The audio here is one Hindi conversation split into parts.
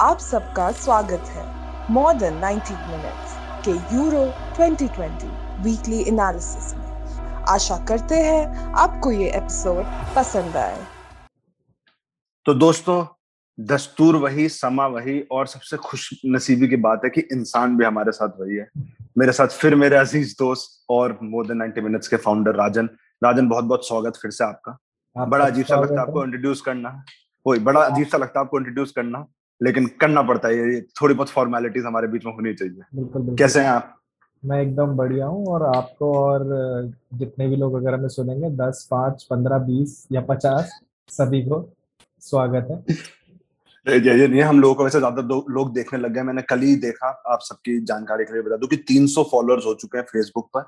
आप सबका स्वागत है मॉडर्न 90 मिनट्स के यूरो 2020 वीकली एनालिसिस में। आशा करते हैं आपको ये एपिसोड पसंद आए। तो दोस्तों दस्तूर वही समा वही और सबसे खुश नसीबी की बात है कि इंसान भी हमारे साथ वही है। मेरे साथ फिर मेरे अज़ीज़ दोस्त और मोर देन 90 मिनट्स के फाउंडर राजन। राजन बहुत बहुत स्वागत फिर से आपका। बड़ा अजीब सा लगता है आपको इंट्रोड्यूस करना। वही बड़ा अजीब सा लगता है आपको इंट्रोड्यूस करना। लेकिन करना पड़ता है ये थोड़ी बहुत फॉर्मेलिटीज हमारे बीच में होनी चाहिए। बिल्कुल, बिल्कुल। कैसे हैं आप? मैं एकदम बढ़िया हूँ और आपको और जितने भी लोग अगर हमें सुनेंगे दस पाँच पंद्रह बीस या पचास सभी को स्वागत है। ये ये नहीं हम लोगों को वैसे ज़्यादा लोग देखने लग गए मैंने कल ही देखा आप सबकी जानकारी के लिए बता दूँ कि 300 फॉलोअर्स हो चुके हैं फेसबुक पर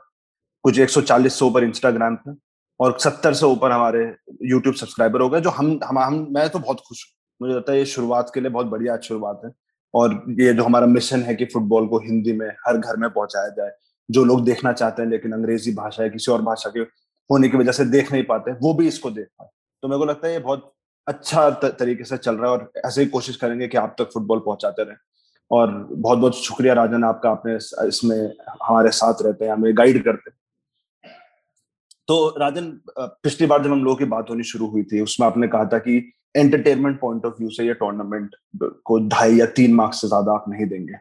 कुछ 140 से ऊपर इंस्टाग्राम पर और 70 से ऊपर हमारे यूट्यूब सब्सक्राइबर हो गए जो हम हम, हम मैं तो बहुत खुश हूँ। मुझे लगता है ये शुरुआत के लिए बहुत बढ़िया शुरुआत है। और ये जो हमारा मिशन है कि फुटबॉल को हिंदी में हर घर में पहुँचाया जाए, जो लोग देखना चाहते हैं लेकिन अंग्रेज़ी भाषा या किसी और भाषा के होने की वजह से देख नहीं पाते, वो भी इसको देख पाए। तो मेरे को लगता है ये बहुत अच्छा तरीके से चल रहा है और ऐसे ही कोशिश करेंगे कि आप तक फुटबॉल पहुंचाते रहे। और बहुत बहुत शुक्रिया राजन, आपका आपने इसमें हमारे साथ रहते हैं, हमें गाइड करते तो राजन पिछली बार जब हम लोगों की बात होनी शुरू हुई थी, उसमें आपने कहा था कि एंटरटेनमेंट पॉइंट ऑफ़ व्यू से ये टूर्नामेंट को ढाई या तीन मार्क्स से ज़्यादा आप नहीं देंगे।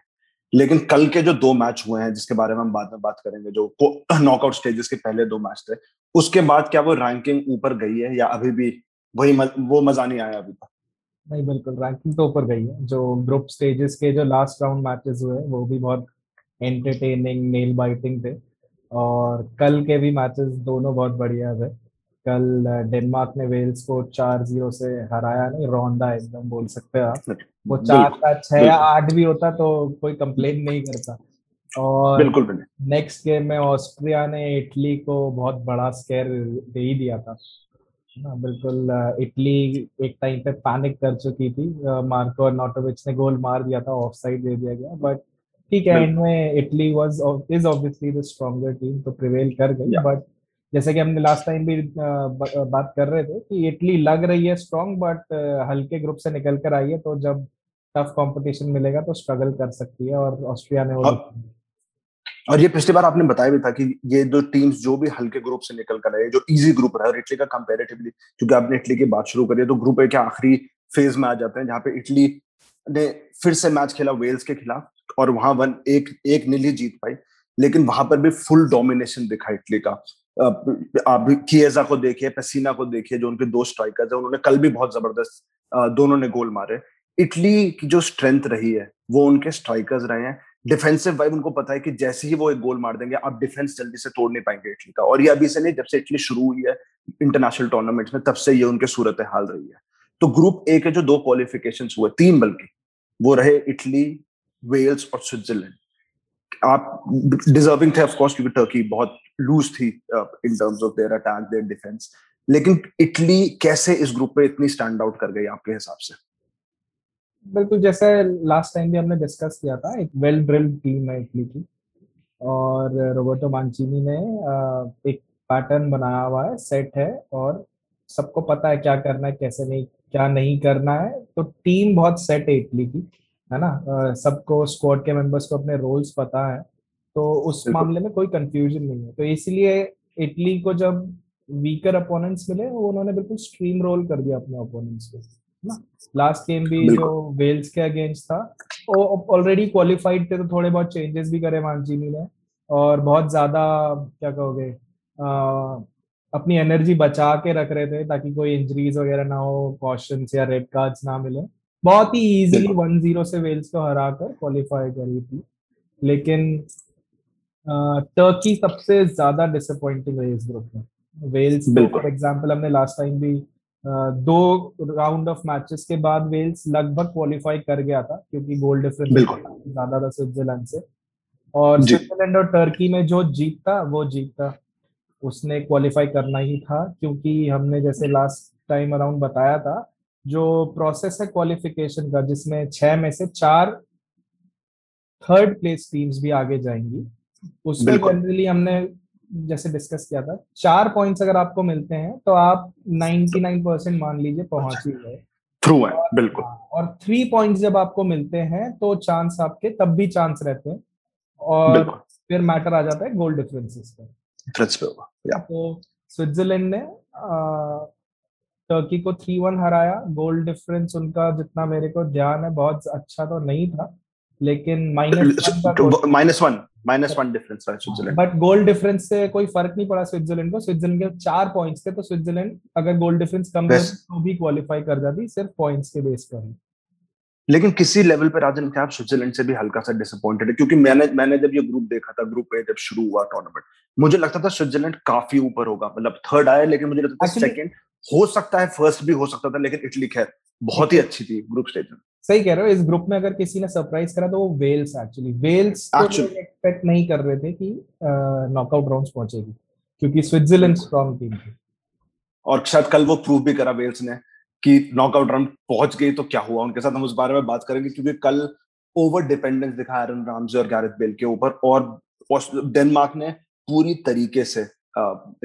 लेकिन कल के जो दो मैच हुए हैं जिसके बारे में हम बाद में बात करेंगे जो नॉकआउट स्टेजेस के पहले दो मैच थे उसके बाद क्या वो रैंकिंग ऊपर गई है या अभी भी वही मज, वो मज़ा नहीं आया अभी तक? नहीं बिल्कुल रैंकिंग तो ऊपर गई है। जो ग्रुप स्टेजेस के जो लास्ट राउंड मैचेस हुए वो भी बहुत एंटरटेनिंग नेल बाइटिंग थे। और कल के भी मैचेस दोनों बहुत बढ़िया थे कल डेनमार्क ने वेल्स को चार ज़ीरो से हराया नहीं रौंदा एकदम बोल सकते हैं आप। वो चार का छह या आठ भी होता तो कोई कंप्लेन नहीं करता। और बिल्कुल नेक्स्ट गेम में ऑस्ट्रिया ने इटली को बहुत बड़ा स्केयर दे ही दिया था। ना बिल्कुल इटली एक टाइम पे पैनिक कर चुकी थी। मार्को और नोटोविच ने गोल मार दिया था ऑफ़ साइड दे दिया गया बट ठीक है इनमें Italy was is obviously the stronger team तो प्रिवेल कर गई बट जैसे कि हमने लास्ट टाइम भी बात कर रहे थे कि इटली लग रही है स्ट्रॉन्ग बट हल्के ग्रुप से निकल कर आई है तो जब टफ कंपटीशन मिलेगा तो स्ट्रगल कर सकती है और ऑस्ट्रिया ने और, और ये पिछली बार आपने बताया भी था कि ये दो टीम्स जो भी हल्के ग्रुप से निकल कर आए जो इजी ग्रुप रहा है इटली का कंपेरेटिवली क्योंकि आपने इटली की बात शुरू करी है तो ग्रुप ए के आखिरी फ़ेज़ में आ जाते हैं जहाँ पे इटली ने फिर से मैच खेला वेल्स के खिलाफ और वहाँ वन एक एक नील ही जीत पाई लेकिन वहाँ पर भी फुल डोमिनेशन दिखा इटली का। आप किएजा को देखिए पसीना को देखिए जो उनके दो स्ट्राइकर्स है, उन्होंने कल भी बहुत ज़बरदस्त दोनों ने गोल मारे। इटली की जो स्ट्रेंथ रही है, वो उनके स्ट्राइकर्स रहे हैं। डिफेंसिव वाइब उनको पता है कि जैसे ही वो एक गोल मार देंगे आप डिफेंस जल्दी से तोड़ नहीं पाएँगे इटली का। और ये अभी से नहीं, जब से इटली शुरू हुई है इंटरनेशनल टूर्नामेंट्स में, तब से ये उनके सूरत हाल रही है। तो ग्रुप ए के जो दो क्वालिफिकेशन हुए, तीन बल्कि, वो रहे इटली वेल्स और स्विट्जरलैंड आप डिजर्विंग थे ऑफकोर्स क्योंकि टर्की बहुत लूज थी in terms of their attack their defence लेकिन इटली कैसे इस ग्रुप में इतनी स्टैंड आउट कर गई आपके हिसाब से? बिल्कुल, जैसे लास्ट टाइम भी हमने डिस्कस किया था, एक वेल ड्रिल्ड टीम है इटली की। और रोबर्टो मांचीनी ने एक पैटर्न बनाया हुआ है सेट है, और सबको पता है क्या करना है, कैसे नहीं, क्या नहीं करना है। तो टीम बहुत सेट है इटली की, है ना? सबको स्क्वाड के मेंबर्स को अपने रोल्स पता है। तो उस मामले में कोई कंफ्यूजन नहीं है। तो इसलिए इटली को जब वीकर अपोनेंट्स मिले वो उन्होंने बिल्कुल स्ट्रीम रोल कर दिया अपने अपोनेंट्स को ना? लास्ट गेम भी जो वेल्स के अगेंस्ट था वो ऑलरेडी क्वालिफाइड थे तो थोड़े बहुत चेंजेस भी करे मानचीनी ने और बहुत ज़्यादा क्या कहोगे अपनी एनर्जी बचा के रख रहे थे ताकि कोई इंजरीज वगैरह ना हो कॉशन या रेड कार्ड्स ना मिले। बहुत ही इजीली वन ज़ीरो से वेल्स को हरा कर क्वालिफाई करी थी। लेकिन टर्की सबसे ज़्यादा डिसअपॉइंटिंग रही इस ग्रुप में। वेल्स फॉर एग्जांपल हमने लास्ट टाइम भी दो राउंड ऑफ़ मैचेस के बाद वेल्स लगभग क्वालिफाई कर गया था क्योंकि गोल डिफरेंस ज़्यादा था स्विट्जरलैंड से। और स्विट्जरलैंड और टर्की में जो जीतता वो जीतता उसने क्वालिफाई करना ही था क्योंकि हमने जैसे लास्ट टाइम अराउंड बताया था जो प्रोसेस है क्वालिफिकेशन का जिसमें छह में से चार थर्ड प्लेस टीम्स भी आगे जाएँगी। उसमें जनरली हमने जैसे डिस्कस किया था चार पॉइंट्स अगर आपको मिलते हैं तो आप 99 परसेंट मान लीजिए पहुँच ही गए। थ्रू है बिल्कुल। और थ्री पॉइंट्स जब आपको मिलते हैं तो चांस आपके तब भी चांस रहते हैं। और फिर मैटर आ जाता है गोल डिफरेंसेस पर। डिफरेंस पे होगा तो स्विट्जरलैंड ने टर्की को थ्री वन हराया। गोल डिफरेंस उनका जितना मेरे को ध्यान है बहुत अच्छा तो नहीं था लेकिन minus minus one minus one difference था स्विट्जरलैंड बट गोल डिफरेंस से कोई फ़र्क नहीं पड़ा स्विट्जरलैंड को। स्विट्जरलैंड के चार पॉइंट्स थे तो स्विट्जरलैंड अगर गोल डिफरेंस कम तो भी क्वालिफाई कर जाती सिर्फ़ पॉइंट्स के बेस पर लेकिन किसी लेवल पर राजन क्या आप स्विट्जरलैंड से भी हल्का सा डिसअपॉइंटेड है? क्योंकि मैंने मैंने जब ये ग्रुप देखा था ग्रुप में जब शुरू हुआ टूर्नामेंट मुझे लगता था स्विट्जरलैंड काफ़ी ऊपर होगा। मतलब थर्ड आया लेकिन मुझे लगता था सेकंड हो सकता है फ़र्स्ट भी हो सकता था लेकिन इटली खैर बहुत ही अच्छी थी ग्रुप स्टेज में। सही कह रहे हो इस ग्रुप में अगर किसी ने सरप्राइज़ करा तो वो वेल्स एक्चुअली वेल्स एक्सपेक्ट नहीं कर रहे थे कि नॉकआउट राउंड्स पहुंचेगी क्योंकि स्विट्जरलैंड स्ट्रॉन्ग टीम थी। और शायद कल वो प्रूव भी करा वेल्स ने कि नॉकआउट राउंड पहुँच गई तो क्या हुआ? उनके साथ हम उस बारे में बात करेंगे क्योंकि कल ओवर डिपेंडेंस दिखा एरन रामजे और गैरेथ बेल के ऊपर और डेनमार्क ने पूरी तरीके से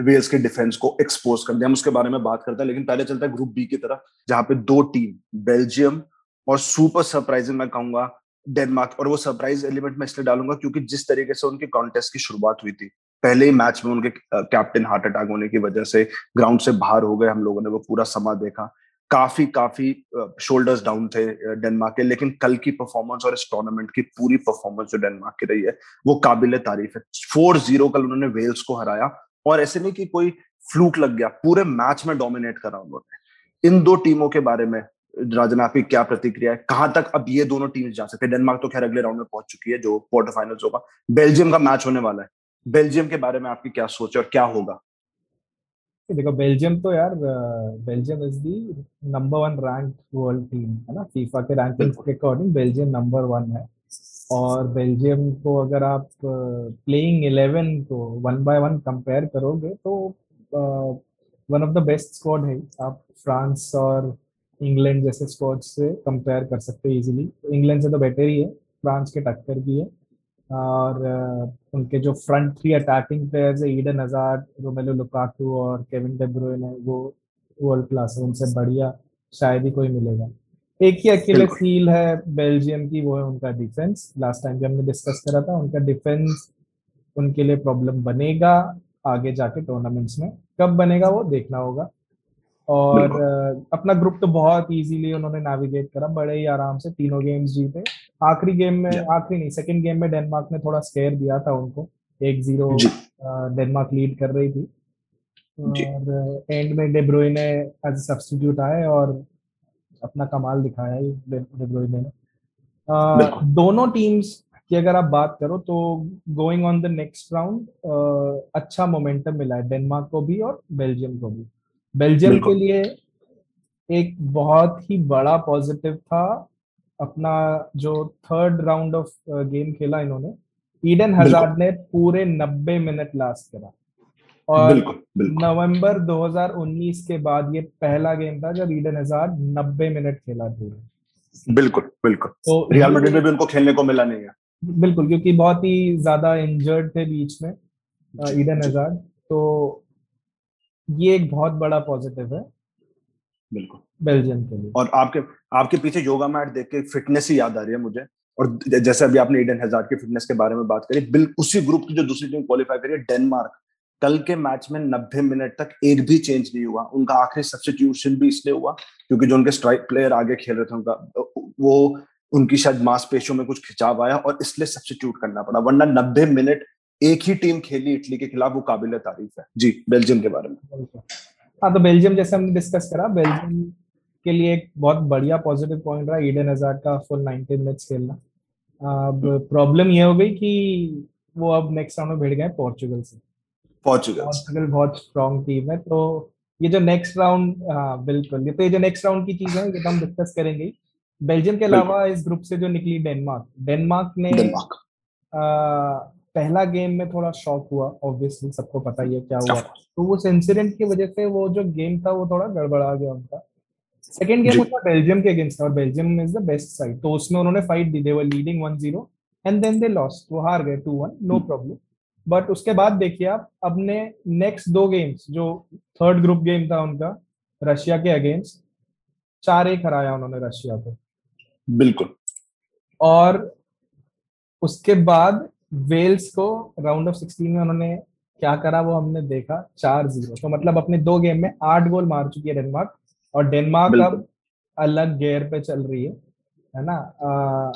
वेल्स के डिफेंस को एक्सपोज कर दिया। हम उसके बारे में बात करते हैं लेकिन पहले चलता है ग्रुप बी की तरफ़ जहाँ पे दो टीम बेल्जियम और सुपर सरप्राइजिंग मैं कहूँगा डेनमार्क और वो सरप्राइज़ एलिमेंट मैं इसलिए डालूँगा क्योंकि जिस तरीके से उनके कॉन्टेस्ट की शुरुआत हुई थी, पहले ही मैच में उनके कैप्टन हार्ट अटैक होने की वजह से ग्राउंड से बाहर हो गए हम लोगों ने, वो पूरा समा देखा। काफ़ी काफ़ी शोल्डर्स डाउन थे डेनमार्क के, लेकिन कल की परफॉर्मेंस और इस टूर्नामेंट की पूरी परफॉर्मेंस जो डेनमार्क की रही है, वो काबिल तारीफ़ है। फोर ज़ीरो कल उन्होंने वेल्स को हराया, और ऐसे नहीं कि कोई फ्लूक लग गया, पूरे मैच में डोमिनेट करा उन्होंने। इन दो टीमों के बारे में राजन आपकी क्या प्रतिक्रिया है? कहाँ तक अब ये दोनों टीम जा सकते हैं? डेनमार्क तो खैर अगले राउंड में पहुँच चुकी है जो क्वार्टर फाइनल्स होगा। बेल्जियम का मैच होने वाला है। बेल्जियम के बारे में आपकी क्या सोच है और क्या होगा? देखो बेल्जियम तो यार Belgium is the number one rank world team है ना? फीफा के रैंकिंग के अकॉर्डिंग बेल्जियम नंबर वन है। और बेल्जियम को अगर आप प्लेइंग इलेवन को वन बाय वन कंपेयर करोगे तो one of the best squad है। आप फ्रांस और इंग्लैंड जैसे स्क्वाड से कंपेयर कर सकते हैं इजीली इंग्लैंड से तो बेटर ही है फ्रांस के टक्कर की है और उनके जो फ्रंट थ्री अटैकिंग प्लेयर्स है ईडन हजार्ड रोमेलो लुकाकू और केविन डेब्रोइन है वो वर्ल्ड क्लास है उनसे बढ़िया शायद ही कोई मिलेगा। एक ही अकेले फील है बेल्जियम की वो है उनका डिफेंस लास्ट टाइम भी हमने डिस्कस करा था उनका डिफेंस उनके लिए प्रॉब्लम बनेगा आगे जाके टूर्नामेंट्स में। कब बनेगा वो देखना होगा। और अपना ग्रुप तो बहुत इजीली उन्होंने नेविगेट करा बड़े ही आराम से तीनों गेम्स जीते। आखिरी गेम में आखिरी नहीं सेकंड गेम में डेनमार्क ने थोड़ा स्केयर दिया था उनको। एक ज़ीरो डेनमार्क लीड कर रही थी। और एंड में डेब्रोइने एज सब्सटीट्यूट आए और अपना कमाल दिखाया ही डेब्रोइने ने। दोनों टीम्स की अगर आप बात करो तो going on the next round अच्छा मोमेंटम मिला है डेनमार्क को भी और बेल्जियम को भी। बेल्जियम के लिए एक बहुत ही बड़ा पॉजिटिव था अपना जो थर्ड राउंड ऑफ़ गेम खेला इन्होंने। ईडन हज़ार ने पूरे 90 मिनट लास्ट करा। और नवंबर 2019 के बाद ये पहला गेम था जब ईडन हज़ार 90 मिनट खेला पूरे बिल्कुल बिल्कुल। तो रियल मैड्रिड में भी उनको खेलने को मिला नहीं है। बिल्कुल क्योंकि बहुत ही ज़्यादा इंजर्ड थे बीच में ईडन हज़ार तो ये एक बहुत बड़ा पॉजिटिव है। बिल्कुल। बेल्जियम के लिए। और आपके आपके पीछे योगा मैट देख के फिटनेस ही याद आ रही है मुझे। और जैसे अभी आपने ईडन हज़ार की फिटनेस के बारे में बात करी बिल्कुल उसी ग्रुप की जो दूसरी टीम क्वालिफाई करी है डेनमार्क कल के मैच में नब्बे मिनट तक एक भी चेंज नहीं हुआ। उनका आखिरी सब्सिट्यूशन भी इसलिए हुआ क्योंकि जो उनके स्ट्राइक प्लेयर आगे खेल रहे थे उनका वो उनकी शायद मांसपेशियों में कुछ खिंचाव आया और इसलिए सब्सिट्यूट करना पड़ा। वरना नब्बे मिनट एक ही टीम खेली इटली के खिलाफ वो काबिल तारीफ़ है। जी बेल्जियम के बारे में। हाँ तो बेल्जियम जैसे हमने डिस्कस करा बेल्जियम के लिए एक बहुत बढ़िया पॉजिटिव पॉइंट रहा ईडन हज़ार का फुल नाइनटीन मिनट्स खेलना। अब प्रॉब्लम ये हो गई कि वो अब नेक्स्ट राउंड में भिड़ गए पोर्चुगल से। पोर्चुगल पोर्चुगल बहुत स्ट्रॉन्ग टीम है तो ये जो नेक्स्ट राउंड हाँ बिल्कुल ये तो ये जो नेक्स्ट राउंड की चीज़ है ये तो हम डिस्कस करेंगे। बेल्जियम के अलावा इस ग्रुप से जो निकली डेनमार्क डेनमार्क ने डेनमार्क पहला गेम में थोड़ा शॉक हुआ ऑब्वियसली सबको पता ही है क्या हुआ। तो उस इंसिडेंट की वजह से वो जो गेम था वो थोड़ा गड़बड़ा गया उनका। सेकेंड गेम उनका बेल्जियम के अगेंस्ट था और Belgium is the best side तो उसमें उन्होंने fight the they were leading one zero and then they lost वो हार गए two one no problem but उसके बाद देखिए आप अपने नेक्स्ट दो गेम्स जो थर्ड ग्रुप गेम था उनका रशिया के अगेंस्ट चार एक हराया उन्होंने रशिया को। बिल्कुल। और उसके बाद वेल्स को राउंड ऑफ़ सिक्सटीन में उन्होंने क्या करा वो हमने देखा चार ज़ीरो। तो मतलब अपने दो गेम में आठ गोल मार चुकी है डेनमार्क और डेनमार्क अब अलग गेयर पे चल रही है है ना?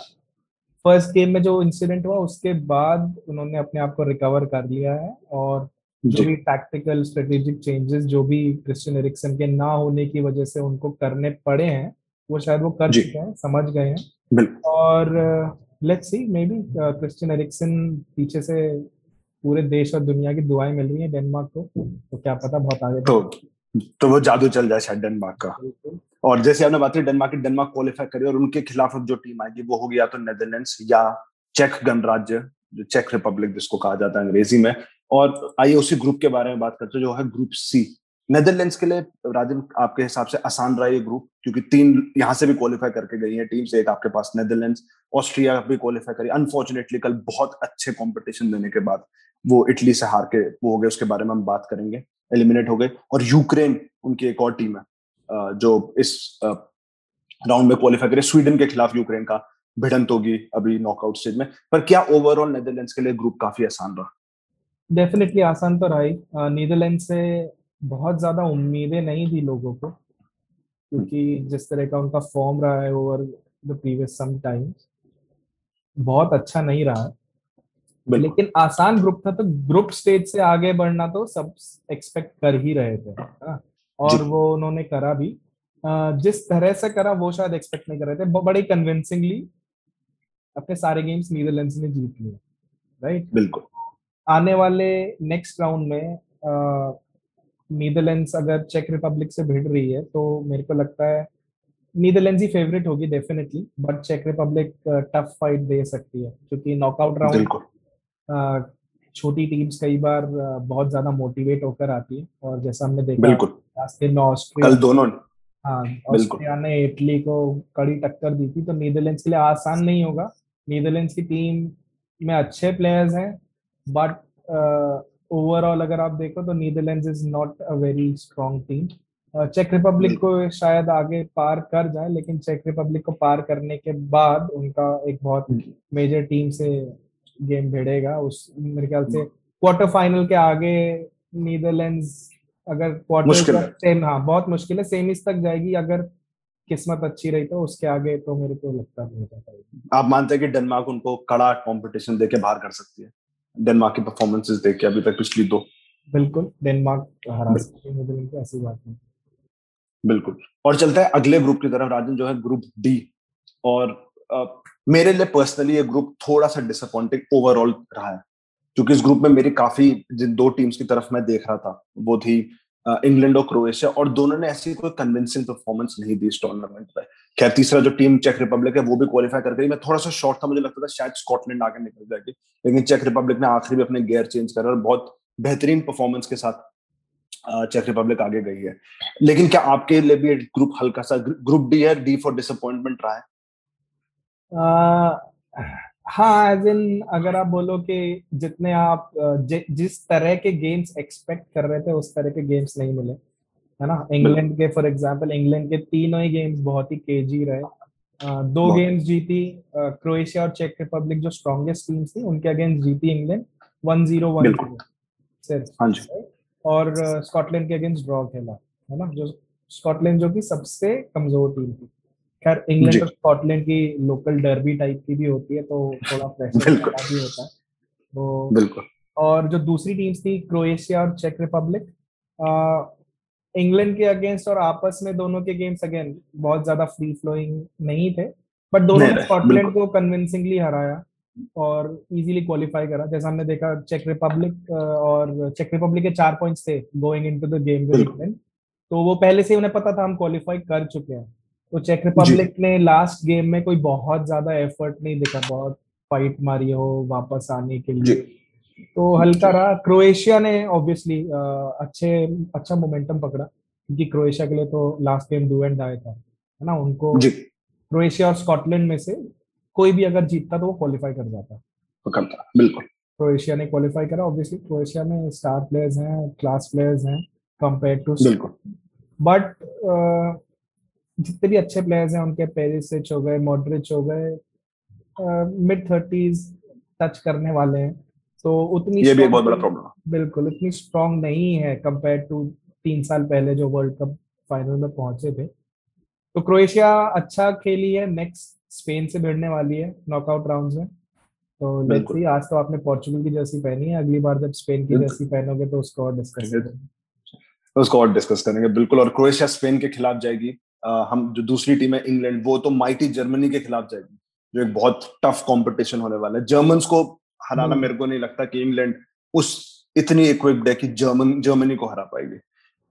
फ़र्स्ट गेम में जो इंसिडेंट हुआ उसके बाद उन्होंने अपने आप को रिकवर कर लिया है और जो भी टैक्टिकल स्ट्रेटेजिक चेंजेस जो भी क्रिश्चियन एरिक्सन के ना होने की वजह से उनको करने पड़े हैं वो शायद वो कर चुके हैं समझ गए हैं। और let's see maybe Christian Eriksen पीछे से पूरे देश और दुनिया की दुआएँ मिल रही है डेनमार्क को तो क्या पता बहुत आगे तो तो वो जादू चल जाए शायद डेनमार्क का। और जैसे आपने बात की डेनमार्क की डेनमार्क क्वालिफाई करी और उनके खिलाफ अब जो टीम आएगी वो होगी या तो नेदरलैंड्स या चेक गणराज्य जो चेक रिपब्लिक जिसको कहा जाता है अंग्रेज़ी में। और आइए उसी ग्रुप के बारे में बात करते हैं जो है ग्रुप सी नेदरलैंड्स के लिए, राजन, आपके हिसाब से आसान रहा ये ग्रुप क्योंकि तीन यहाँ से भी क्वालिफाई करके गई है टीम्स एक आपके पास नेदरलैंड्स ऑस्ट्रिया भी क्वालिफाई करी। अनफॉर्चुनेटली कल बहुत अच्छे कंपटीशन देने के बाद वो इटली से हार के वो हो गए, उसके बारे में हम बात करेंगे। एलिमिनेट हो गए। और यूक्रेन उनकी एक और टीम है जो इस राउंड में क्वालिफाई करे। स्वीडन के खिलाफ यूक्रेन का भिड़ंत होगी अभी नॉकआउट स्टेज में। पर क्या ओवरऑल नेदरलैंड्स के लिए ग्रुप काफ़ी आसान रहा? डेफिनेटली आसान तो रहा नीदरलैंड से बहुत ज़्यादा उम्मीदें नहीं थी लोगों को क्योंकि जिस तरह का उनका फॉर्म रहा है over the previous some times बहुत अच्छा नहीं रहा। है लेकिन आसान ग्रुप था तो ग्रुप स्टेज से आगे बढ़ना तो सब एक्सपेक्ट कर ही रहे थे हाँ, और वो उन्होंने करा भी। जिस तरह से करा वो शायद एक्सपेक्ट नहीं कर रहे थे। बड़े कन्विंसिंगली अपने सारे गेम्स नीदरलैंड्स ने जीत लिए राइट बिल्कुल। आने वाले नेक्स्ट राउंड में नीदरलैंड्स अगर चेक रिपब्लिक से भिड़ रही है तो मेरे को लगता है नीदरलैंड्स ही फेवरेट होगी डेफिनेटली बट चेक रिपब्लिक टफ फाइट दे सकती है क्योंकि नॉकआउट राउंड छोटी टीम्स कई बार बहुत ज़्यादा मोटिवेट होकर आती है और जैसा हमने देखा लास्ट दिन ऑस्ट्रेलिया कल दोनों हाँ ऑस्ट्रेलिया ने इटली को कड़ी टक्कर दी थी तो नीदरलैंड्स के लिए आसान नहीं होगा। नीदरलैंड्स की टीम में अच्छे प्लेयर्स हैं बट ओवरऑल अगर आप देखो तो Netherland is not a very strong team check Republic को शायद आगे पार कर जाए लेकिन चेक रिपब्लिक को पार करने के बाद उनका एक बहुत मेजर टीम से गेम भिड़ेगा। उस मेरे ख्याल से क्वार्टर फाइनल के आगे नीदरलैंड्स अगर क्वार्टर सेम हाँ। बहुत मुश्किल है। सेमीज तक जाएगी। अगर किस्मत अच्छी रही तो उसके आगे तो मेरे को लगता नहीं आप मानते हैं कि डेनमार्क उनको कड़ा कंपटीशन देके बाहर कर सकती है? डेनमार्क की परफॉर्मेंसेस देख के अभी तक पिछली दो। बिल्कुल डेनमार्क हरा सकते हैं ऐसी बात नहीं। बिल्कुल। और चलता है अगले ग्रुप की तरफ़ राजन जो है ग्रुप डी और आ, मेरे लिए पर्सनली ये ग्रुप थोड़ा सा डिसअपॉइंटिंग ओवरऑल रहा है। क्योंकि इस ग्रुप में मेरी काफ़ी जिन दो टीम्स की तरफ़ मैं देख रहा था वो थी इंग्लैंड और क्रोएशिया, और दोनों ने ऐसी कोई कन्विंसिंग परफॉर्मेंस नहीं दी इस टूर्नामेंट में खैर, तीसरा जो टीम चेक रिपब्लिक है, वो भी क्वालिफाई कर गई। मैं थोड़ा सा शॉर्ट था, मुझे लगता था शायद स्कॉटलैंड आगे निकल जाएगी, लेकिन चेक रिपब्लिक ने आखिरी में अपने गेयर चेंज करा और बहुत बेहतरीन परफॉर्मेंस के साथ चेक रिपब्लिक आगे गई है। लेकिन क्या आपके लिए भी ग्रुप हल्का सा ग्रुप डी है? डी फॉर डिसअपॉइंटमेंट रहा है? हाँ एज इन अगर आप बोलो कि जितने आप ज, जिस तरह के गेम्स एक्सपेक्ट कर रहे थे उस तरह के गेम्स नहीं मिले है ना? इंग्लैंड के फॉर एग्जांपल इंग्लैंड के तीनों ही गेम्स बहुत ही केजी रहे। uh, दो गेम्स जीती क्रोएशिया और चेक रिपब्लिक जो स्ट्रॉन्गेस्ट टीम्स थी उनके अगेंस्ट जीती England one zero one zero और स्कॉटलैंड के अगेंस्ट ड्रॉ खेला है ना? जो स्कॉटलैंड जो कि सबसे कमज़ोर टीम थी। खैर इंग्लैंड और स्कॉटलैंड की लोकल डर्बी टाइप की भी होती है तो थोड़ा प्रेशर भी होता है। तो बिल्कुल। और जो दूसरी टीम्स थी क्रोएशिया और चेक रिपब्लिक इंग्लैंड के अगेंस्ट और आपस में दोनों के गेम्स अगेन बहुत ज़्यादा फ्री फ्लोइंग नहीं थे बट दोनों ने स्कॉटलैंड को कन्विंसिंगली हराया और इजीली क्वालिफाई करा। जैसा हमने देखा चेक रिपब्लिक और चेक रिपब्लिक के चार पॉइंट्स थे going into the game with England तो वो पहले से उन्हें पता था हम क्वालिफाई कर चुके हैं। तो चेक रिपब्लिक ने लास्ट गेम में कोई बहुत ज़्यादा एफर्ट नहीं दिखा बहुत फाइट मारी हो वापस आने के लिए। तो हल्का रहा। क्रोएशिया ने ऑब्वियसली अच्छे अच्छा मोमेंटम पकड़ा क्योंकि क्रोएशिया के लिए तो लास्ट गेम डू एंड आया था है ना? उनको क्रोएशिया और स्कॉटलैंड में से कोई भी अगर जीतता तो वो क्वालिफाई कर जाता। करता बिल्कुल। क्रोएशिया ने क्वालिफाई करा। ऑब्वियसली क्रोएशिया में स्टार प्लेयर्स हैं क्लास प्लेयर्स हैं कंपेयर टू बट जितने भी अच्छे प्लेयर्स हैं उनके पेरिसिच हो गए मॉडरिच हो गए मिड थर्टीज टच करने वाले हैं। तो उतनी ये भी एक बहुत बड़ा प्रॉब्लम बिल्कुल इतनी स्ट्रांग नहीं है कंपेयर टू तीन साल पहले जो वर्ल्ड कप फाइनल में पहुँचे थे। तो क्रोएशिया अच्छा खेली है नेक्स्ट स्पेन से भिड़ने वाली है नॉकआउट राउंड में। तो लेट्स सी आज तो आपने पोर्चुगल की जर्सी पहनी है अगली बार जब स्पेन की जर्सी पहनोगे तो उसको और डिस्कस करेंगे। उसको और डिस्कस करेंगे बिल्कुल। और क्रोएशिया स्पेन के खिलाफ जाएगी। हम जो दूसरी टीम है इंग्लैंड वो तो माइटी जर्मनी के खिलाफ जाएगी जो एक बहुत टफ कंपटीशन होने वाला है। जर्मन्स को हराना हम्म। मेरे को नहीं लगता कि इंग्लैंड उस इतनी इक्विप्ड है कि जर्मन जर्मनी को हरा पाएगी।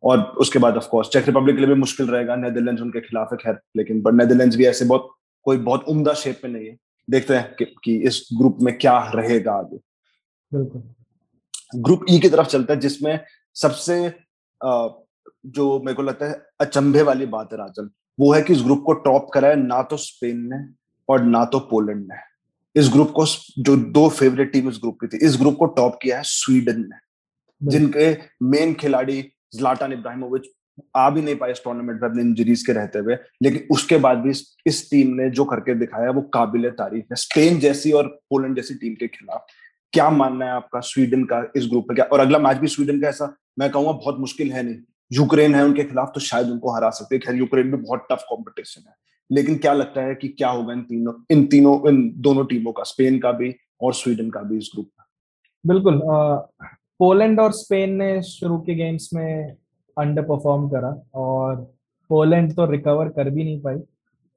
और उसके बाद ऑफ़ कोर्स चेक रिपब्लिक के लिए भी मुश्किल रहेगा नेदरलैंड्स उनके खिलाफ है खैर लेकिन बट नेदरलैंड्स भी ऐसे बहुत कोई बहुत उम्दा शेप में नहीं है। देखते हैं कि, कि इस ग्रुप में क्या रहेगा आगे। बिल्कुल। ग्रुप ई की तरफ़ चलता है जिसमें सबसे जो मेरे को लगता है अचंभे वाली बात है राजन वो है कि इस ग्रुप को टॉप करा है ना तो स्पेन ने और ना तो पोलैंड ने। इस ग्रुप को जो दो फेवरेट टीम इस ग्रुप की थी इस ग्रुप को टॉप किया है स्वीडन ने। जिनके मेन खिलाड़ी जलाटान इब्राहिमोविच आ भी नहीं पाए इस टूर्नामेंट में अपने इंजरीज के रहते हुए लेकिन उसके बाद भी इस टीम ने जो करके दिखाया वो काबिल तारीफ़ है। स्पेन जैसी और पोलैंड जैसी टीम के खिलाफ क्या मानना है आपका स्वीडन का इस ग्रुप में क्या और अगला मैच भी स्वीडन का ऐसा मैं कहूँगा बहुत मुश्किल है नहीं। यूक्रेन है उनके खिलाफ तो शायद उनको हरा सकते हैं। खैर यूक्रेन में बहुत टफ कॉम्पिटिशन है। लेकिन क्या लगता है कि क्या होगा इन तीनों इन तीनों इन दोनों टीमों का स्पेन का भी और स्वीडन का भी इस ग्रुप का बिल्कुल पोलैंड और स्पेन ने शुरू के गेम्स में अंडर परफॉर्म करा और पोलैंड तो रिकवर कर भी नहीं पाई।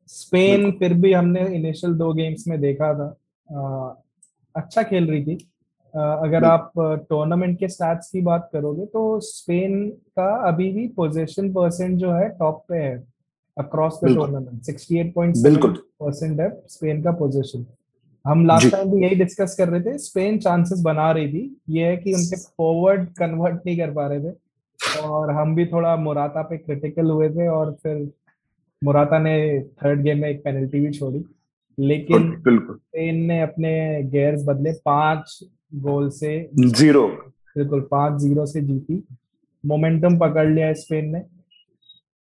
स्पेन फिर भी हमने इनिशियल दो गेम्स में देखा था। आ, अच्छा खेल रही थी। अगर आप टूर्नामेंट के स्टैट्स की बात करोगे तो स्पेन का अभी भी पोजीशन परसेंट जो है टॉप पे है अक्रॉस द टूर्नामेंट 68.7 परसेंट है स्पेन का पोजीशन हम लास्ट टाइम भी यही डिस्कस कर रहे थे स्पेन चांसेस बना रही थी ये है कि उनके फॉरवर्ड कन्वर्ट नहीं कर पा रहे थे और हम भी थोड़ा मुराता पे क्रिटिकल हुए थे और फिर मुराता ने थर्ड गेम में एक पेनल्टी भी छोड़ी। लेकिन स्पेन ने अपने गेयर्स बदले पाँच गोल से ज़ीरो। बिल्कुल पाँच ज़ीरो से जीती। मोमेंटम पकड़ लिया स्पेन ने।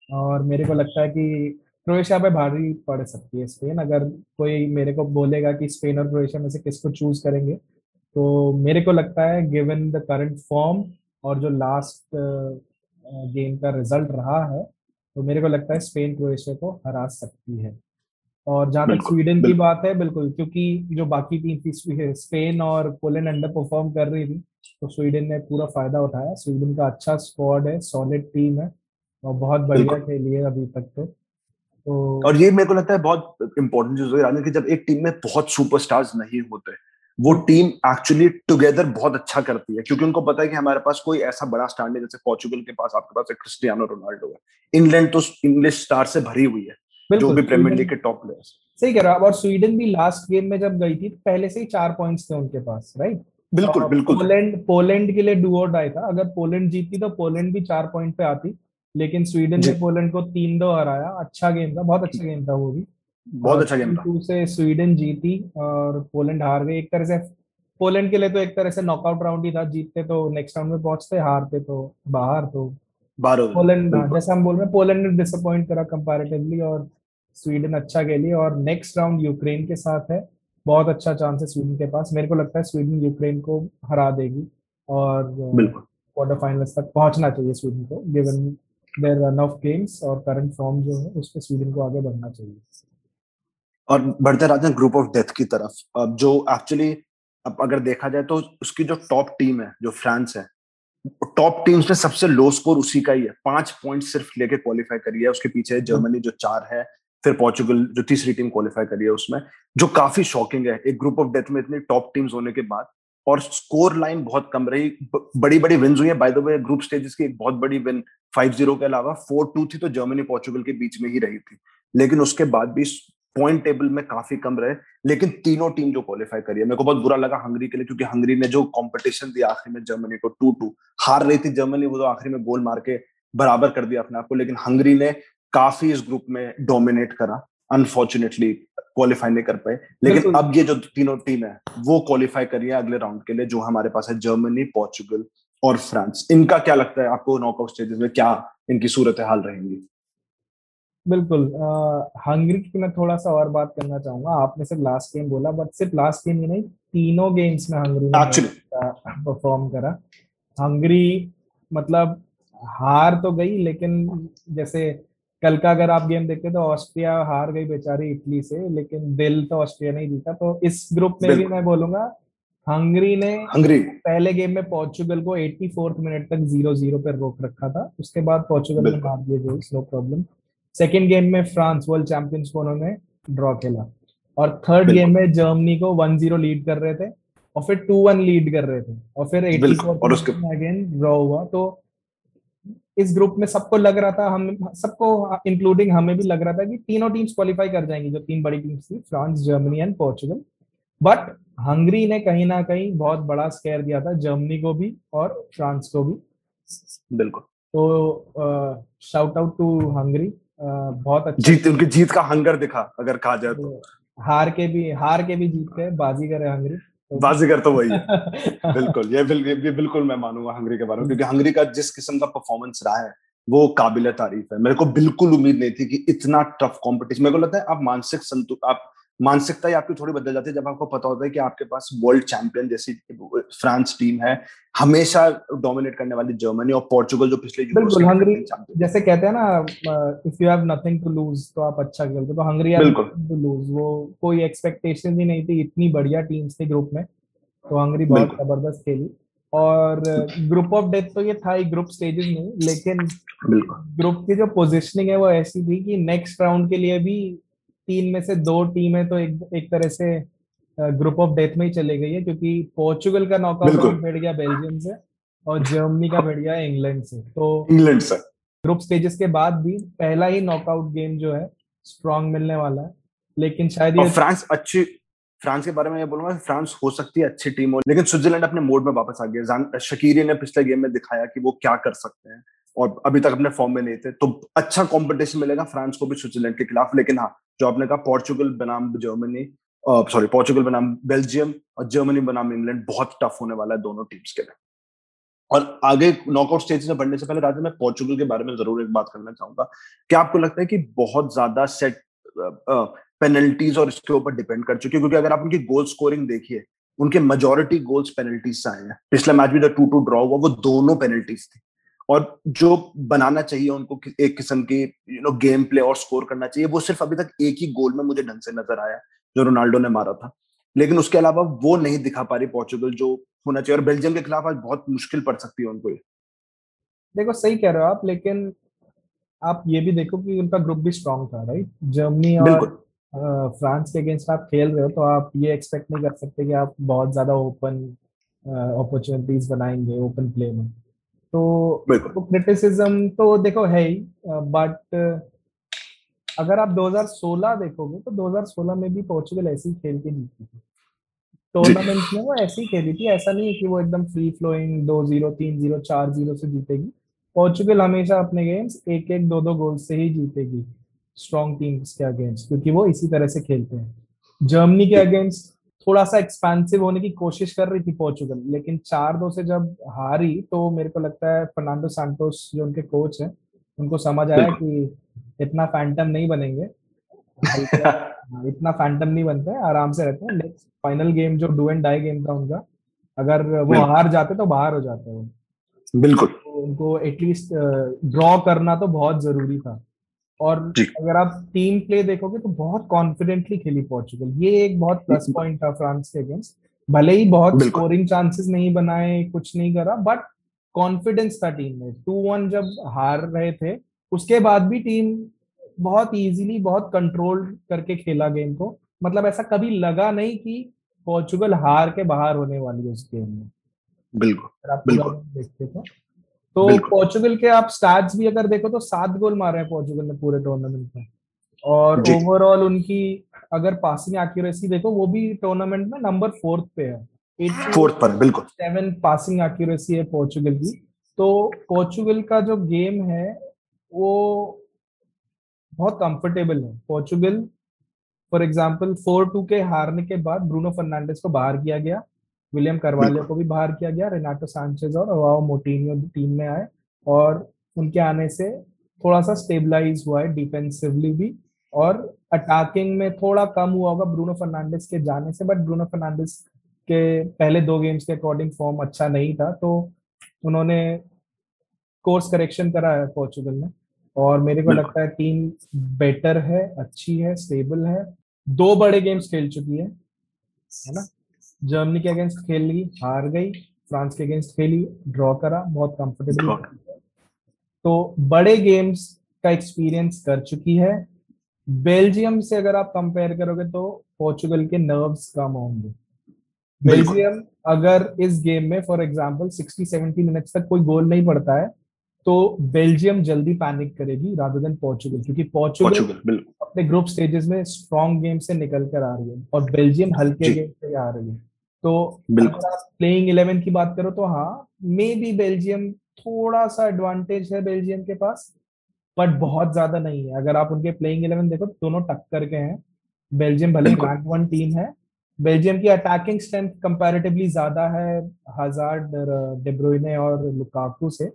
और मेरे को लगता है कि क्रोएशिया पे भारी पड़ सकती है स्पेन। अगर कोई मेरे को बोलेगा कि स्पेन और क्रोएशिया में से किसको चूज़ करेंगे तो मेरे को लगता है गिवन द करंट फॉर्म और जो लास्ट गेम का रिज़ल्ट रहा है तो मेरे को लगता है स्पेन क्रोएशिया को हरा सकती है। और जहाँ तक स्वीडन की बात है बिल्कुल क्योंकि जो बाकी टीम थी स्पेन और पोलैंड अंडर परफॉर्म कर रही थी तो स्वीडन ने पूरा फ़ायदा उठाया। स्वीडन का अच्छा स्क्वाड है सॉलिड टीम है और बहुत बढ़िया खेली है अभी तक तो। तो और ये मेरे को लगता है बहुत इंपॉर्टेंट चीज़ है कि जब एक टीम में बहुत सुपरस्टार्स नहीं होते वो टीम एक्चुअली टुगेदर बहुत अच्छा करती है क्योंकि उनको पता है कि हमारे पास कोई ऐसा बड़ा स्टार नहीं जैसे पोर्चुगल के पास आपके पास क्रिस्टियानो रोनाल्डो है। इंग्लैंड तो इंग्लिश स्टार से भरी हुई है। जो भी प्रीमियर लीग के टॉप प्लेयर्स सही कह रहा और स्वीडन भी लास्ट गेम में जब गई थी तो पहले से ही चार पॉइंट्स थे उनके पास राइट बिल्कुल बिल्कुल। पोलैंड पोलैंड के लिए डू और डाई था। अगर पोलैंड जीती तो पोलैंड भी चार पॉइंट पे आती लेकिन स्वीडन ने पोलैंड को तीन दो हराया। अच्छा गेम था बहुत अच्छा गेम था वो भी। बहुत अच्छा गेम था। टू से स्वीडन जीती और पोलैंड हार गई एक तरह से पोलैंड के लिए तो एक तरह से नॉकआउट राउंड ही था। जीतते तो नेक्स्ट राउंड में पहुँचते हारते तो बाहर तो बाहर पोलैंड जैसे हम बोल रहे हैं पोलैंड ने डिसअपॉइंट करा कंपैरेटिवली और स्वीडन अच्छा खेली और नेक्स्ट राउंड यूक्रेन के साथ है। बहुत अच्छा चांस है स्वीडन के पास। मेरे को लगता है स्वीडन यूक्रेन को हरा देगी और क्वार्टर फाइनल्स तक पहुँचना चाहिए स्वीडन को given their run of games और करंट फॉर्म जो है उस पर स्वीडन को आगे बढ़ना चाहिए। और बढ़ते रहते हैं ग्रुप ऑफ़ डेथ की तरफ़। अब जो एक्चुअली अब अगर देखा जाए तो उसकी जो टॉप टीम है जो फ्रांस है टॉप टीम्स में सबसे लो स्कोर उसी का ही है। पाँच पॉइंट सिर्फ़ लेके क्वालिफाई करी है। उसके पीछे जर्मनी जो चार है फिर पोर्चुगल जो तीसरी टीम क्वालिफाई करी है उसमें, जो काफ़ी शॉकिंग है। एक ग्रुप ऑफ़ डेथ में इतनी टॉप टीम्स होने के बाद, और स्कोर लाइन बहुत कम रही। बड़ी बड़ी विन्स हुई है। By the way group stages की एक बहुत बड़ी विन फाइव ज़ीरो के अलावा फोर टू थी तो जर्मनी पोर्चुगल के बीच में ही रही थी। लेकिन उसके बाद भी पॉइंट टेबल में काफ़ी कम रहे। लेकिन तीनों टीम जो क्वालिफाई करी है, मेरे को बहुत बुरा लगा हंगरी के लिए, क्योंकि हंगरी ने जो कंपटीशन दिया आखिरी में जर्मनी को टू टू हार रही थी जर्मनी वो तो आखिरी में गोल मार के बराबर कर दिया अपने आप को। लेकिन हंगरी ने काफ़ी इस ग्रुप में डोमिनेट करा अनफॉर्चुनेटली क्वालिफाई नहीं कर पाए। लेकिन अब ये जो तीनों टीम है वो क्वालिफाई करी है अगले राउंड के लिए जो हमारे पास है जर्मनी पोर्चुगल और फ्रांस इनका क्या लगता है आपको नॉकआउट स्टेजेस में क्या इनकी सूरत हाल रहेंगी? बिल्कुल। हंगरी की मैं थोड़ा सा और बात करना चाहूँगा। आपने सिर्फ़ लास्ट गेम थोड़ा सा और बात करना चाहूँगा आपने सिर्फ़ लास्ट गेम बोला बट सिर्फ़ लास्ट गेम ही नहीं तीनों गेम्स में हंगरी ने परफॉर्म करा। हंगरी मतलब हार तो गई लेकिन जैसे कल का अगर आप गेम देखते तो ऑस्ट्रिया हार गई बेचारी इटली से लेकिन दिल तो ऑस्ट्रिया नहीं जीता। तो इस ग्रुप में भी मैं बोलूँगा हंगरी ने हंगरी। पहले गेम में पोर्चुगल को 84th मिनट तक ज़ीरो ज़ीरो पर रोक रखा था। उसके बाद पोर्चुगल ने मार दिए goals no problem. Second game में फ्रांस वर्ल्ड चैंपियंस को उन्होंने ड्रॉ खेला। और थर्ड गेम में जर्मनी को वन ज़ीरो लीड कर रहे थे और फिर टू वन लीड कर रहे थे और फिर एटी फोर अगेन ड्रॉ हुआ। तो इस ग्रुप में सबको लग रहा था हम सबको इंक्लूडिंग हमें भी लग रहा था कि तीनों टीम्स क्वालिफाई कर जाएँगी जो तीन बड़ी टीम्स थी France Germany and Portugal. But Hungary ने कहीं ना कहीं बहुत बड़ा स्केयर दिया था जर्मनी को भी और फ्रांस को भी। बिल्कुल। तो शाउट आउट टू हंगरी। बहुत अच्छा जीत उनकी जीत का हंगर दिखा अगर कहा जाए तो। हार के भी हार के भी जीत गए बाजीगर है हंगरी। बाजीगर तो वही है। बिल्कुल ये, बिल, ये बिल्कुल मैं मानूँगा हंगरी के बारे में क्योंकि हंगरी का जिस किस्म का परफॉर्मेंस रहा है वो काबिल तारीफ़ है। मेरे को बिल्कुल उम्मीद नहीं थी कि इतना टफ कॉम्पिटिशन मेरे को लगता है आप मानसिक संतु आप मानसिकता ही आपकी थोड़ी बदल जाती है जब आपको पता होता है कि आपके पास वर्ल्ड चैंपियन जैसी फ्रांस टीम है हमेशा डोमिनेट करने वाली जर्मनी और पोर्चुगल जो पिछले बिल्कुल हंगरी जैसे कहते हैं ना if you have nothing to lose तो आप अच्छा खेलते तो हंगरी टू लूज वो कोई एक्सपेक्टेशन ही नहीं थी इतनी बढ़िया टीम्स थी ग्रुप में। तो हंगरी बहुत ज़बरदस्त खेली। और ग्रुप ऑफ़ डेथ तो ये था ही ग्रुप स्टेजेस में लेकिन ग्रुप की जो पोजिशनिंग है वो ऐसी थी कि नेक्स्ट राउंड के लिए भी तीन में से दो टीमें तो एक एक तरह से ग्रुप ऑफ़ डेथ में ही चले गई है क्योंकि पोर्चुगल का नॉकआउट बैठ गया बेल्जियम से और जर्मनी का बैठ गया इंग्लैंड से। तो इंग्लैंड से। ग्रुप स्टेजेस के बाद भी पहला ही नॉकआउट गेम जो है स्ट्रॉन्ग मिलने वाला है। लेकिन शायद ये फ्रांस अच्छी फ्रांस के बारे में ये बोलूँगा फ्रांस हो सकती है अच्छी टीम हो लेकिन स्विट्जरलैंड अपने मोड में वापस आ गया शकीरी ने पिछले गेम में दिखाया कि वो क्या कर सकते हैं और अभी तक अपने फॉर्म में नहीं थे तो अच्छा कंपटीशन मिलेगा फ्रांस को भी स्विट्जरलैंड के खिलाफ लेकिन हाँ जो आपने कहा पोर्चुगल बनाम जर्मनी सॉरी पोर्चुगल बनाम बेल्जियम और जर्मनी बनाम इंग्लैंड बहुत टफ होने वाला है दोनों टीम्स के लिए। और आगे नॉकआउट स्टेज में बढ़ने से पहले राजा मैं पोर्चुगल के बारे में ज़रूर एक बात करना चाहूँगा। क्या आपको लगता है कि बहुत ज़्यादा सेट पेनल्टीज और इसके ऊपर डिपेंड कर चुके क्योंकि अगर आप उनकी गोल स्कोरिंग देखिए, उनके मेजोरिटी गोल्स पेनल्टीज से आए हैं। पिछला मैच भी जो टू टू ड्रॉ हुआ, वो दोनों पेनल्टीज थी। और जो बनाना चाहिए उनको एक किस्म की यू नो गेम प्ले और स्कोर करना चाहिए वो सिर्फ़ अभी तक एक ही गोल में मुझे ढंग से नज़र आया जो रोनाल्डो ने मारा था। लेकिन उसके अलावा वो नहीं दिखा पा रही पोर्चुगल जो होना चाहिए। और बेल्जियम के खिलाफ आज बहुत मुश्किल पड़ सकती है उनको देखो सही कह रहे हो आप लेकिन आप ये भी देखो कि उनका ग्रुप भी स्ट्रांग था राइट जर्मनी और फ्रांस के अगेंस्ट आप खेल रहे हो तो आप ये एक्सपेक्ट नहीं कर सकते कि आप बहुत ज़्यादा ओपन अपॉर्चुनिटीज़ बनाएँगे ओपन प्ले में। तो क्रिटिसिज्म तो देखो है ही बट अगर आप 2016 देखोगे तो 2016 में भी पोर्चुगल ऐसी खेल के जीती थी। टूर्नामेंट में वो ऐसी खेली थी ऐसा नहीं है कि वो एकदम फ्री फ्लोइंग दो ज़ीरो तीन ज़ीरो चार ज़ीरो से जीतेगी। पोर्चुगल हमेशा अपने गेम्स एक एक दो दो गोल से ही जीतेगी स्ट्रॉन्ग टीम्स के अगेंस्ट क्योंकि वो इसी तरह से खेलते हैं। जर्मनी के अगेंस्ट थोड़ा सा एक्सपेंसिव होने की कोशिश कर रही थी पोर्चुगल लेकिन चार दो से जब हारी तो मेरे को लगता है फर्नांडो सांटोस जो उनके कोच हैं उनको समझ आया कि इतना फैंटम नहीं बनेंगे। इतना फैंटम नहीं बनते आराम से रहते हैं। नेक्स्ट फाइनल गेम जो डू एंड डाई गेम था उनका अगर वो हार जाते तो बाहर हो जाते वो। बिल्कुल। तो उनको एटलीस्ट ड्रॉ करना तो बहुत ज़रूरी था। और अगर आप टीम प्ले देखोगे तो बहुत कॉन्फिडेंटली खेली पोर्चुगल ये एक बहुत प्लस पॉइंट था फ्रांस के अगेंस्ट भले ही बहुत स्कोरिंग चांसेस नहीं बनाए कुछ नहीं करा बट कॉन्फिडेंस था टीम में। टू वन जब हार रहे थे उसके बाद भी टीम बहुत इजीली बहुत कंट्रोल करके खेला गेम को। मतलब ऐसा कभी लगा नहीं कि पोर्चुगल हार के बाहर होने वाली है उस गेम में। बिल्कुल। बिल्कुल। देखते थे तो पोर्चुगल के आप स्टैट्स भी अगर देखो तो सात गोल मारे हैं पोर्चुगल ने पूरे टूर्नामेंट में। और ओवरऑल उनकी अगर पासिंग एक्यूरेसी देखो वो भी टूर्नामेंट में नंबर फोर्थ पे है। फोर्थ पर बिल्कुल। सेवन पासिंग एक्यूरेसी है पोर्चुगल की। तो पोर्चुगल का जो गेम है वो बहुत कंफर्टेबल है। Portugal for example four two के हारने के बाद ब्रूनो फर्नांडिस को बाहर किया गया। विलियम करवालियो को भी बाहर किया गया रेनाटो सांचेज और अवाओ मोटिनियो टीम में आए और उनके आने से थोड़ा सा स्टेबलाइज हुआ है डिफेंसिवली भी और अटैकिंग में थोड़ा कम हुआ होगा ब्रूनो फर्नांडिस के जाने से बट ब्रूनो फर्नांडिस के पहले दो गेम्स के अकॉर्डिंग फॉर्म अच्छा नहीं था तो उन्होंने कोर्स करेक्शन करा है पोर्चुगल में और मेरे को लगता है टीम बेटर है अच्छी है स्टेबल है दो बड़े गेम्स खेल चुकी है है ना? जर्मनी के अगेंस्ट खेल ली हार गई फ्रांस के अगेंस्ट खेली ड्रॉ करा बहुत कंफर्टेबल तो बड़े गेम्स का एक्सपीरियंस कर चुकी है। बेल्जियम से अगर आप कंपेयर करोगे तो पोर्चुगल के नर्व्स कम होंगे। बेल्जियम अगर इस गेम में for example sixty seventy minutes तक कोई गोल नहीं पड़ता है तो बेल्जियम जल्दी पैनिक करेगी रादर देन पोर्चुगल क्योंकि पोर्चुगल अपने ग्रुप स्टेजेस में स्ट्रॉन्ग गेम से निकल कर आ रही है और बेल्जियम हल्के गेम से आ रही है। तो अगर आप प्लेइंग इलेवन की बात करो तो हाँ मे बी बेल्जियम थोड़ा सा एडवांटेज है बेल्जियम के पास बट बहुत ज़्यादा नहीं है। अगर आप उनके प्लेइंग इलेवन देखो दोनों टक्कर के हैं। बेल्जियम भले रैंक वन टीम है। बेल्जियम की अटैकिंग स्ट्रेंथ कंपैरेटिवली ज़्यादा है हजार्ड डेब्रोइने और लुकाकू से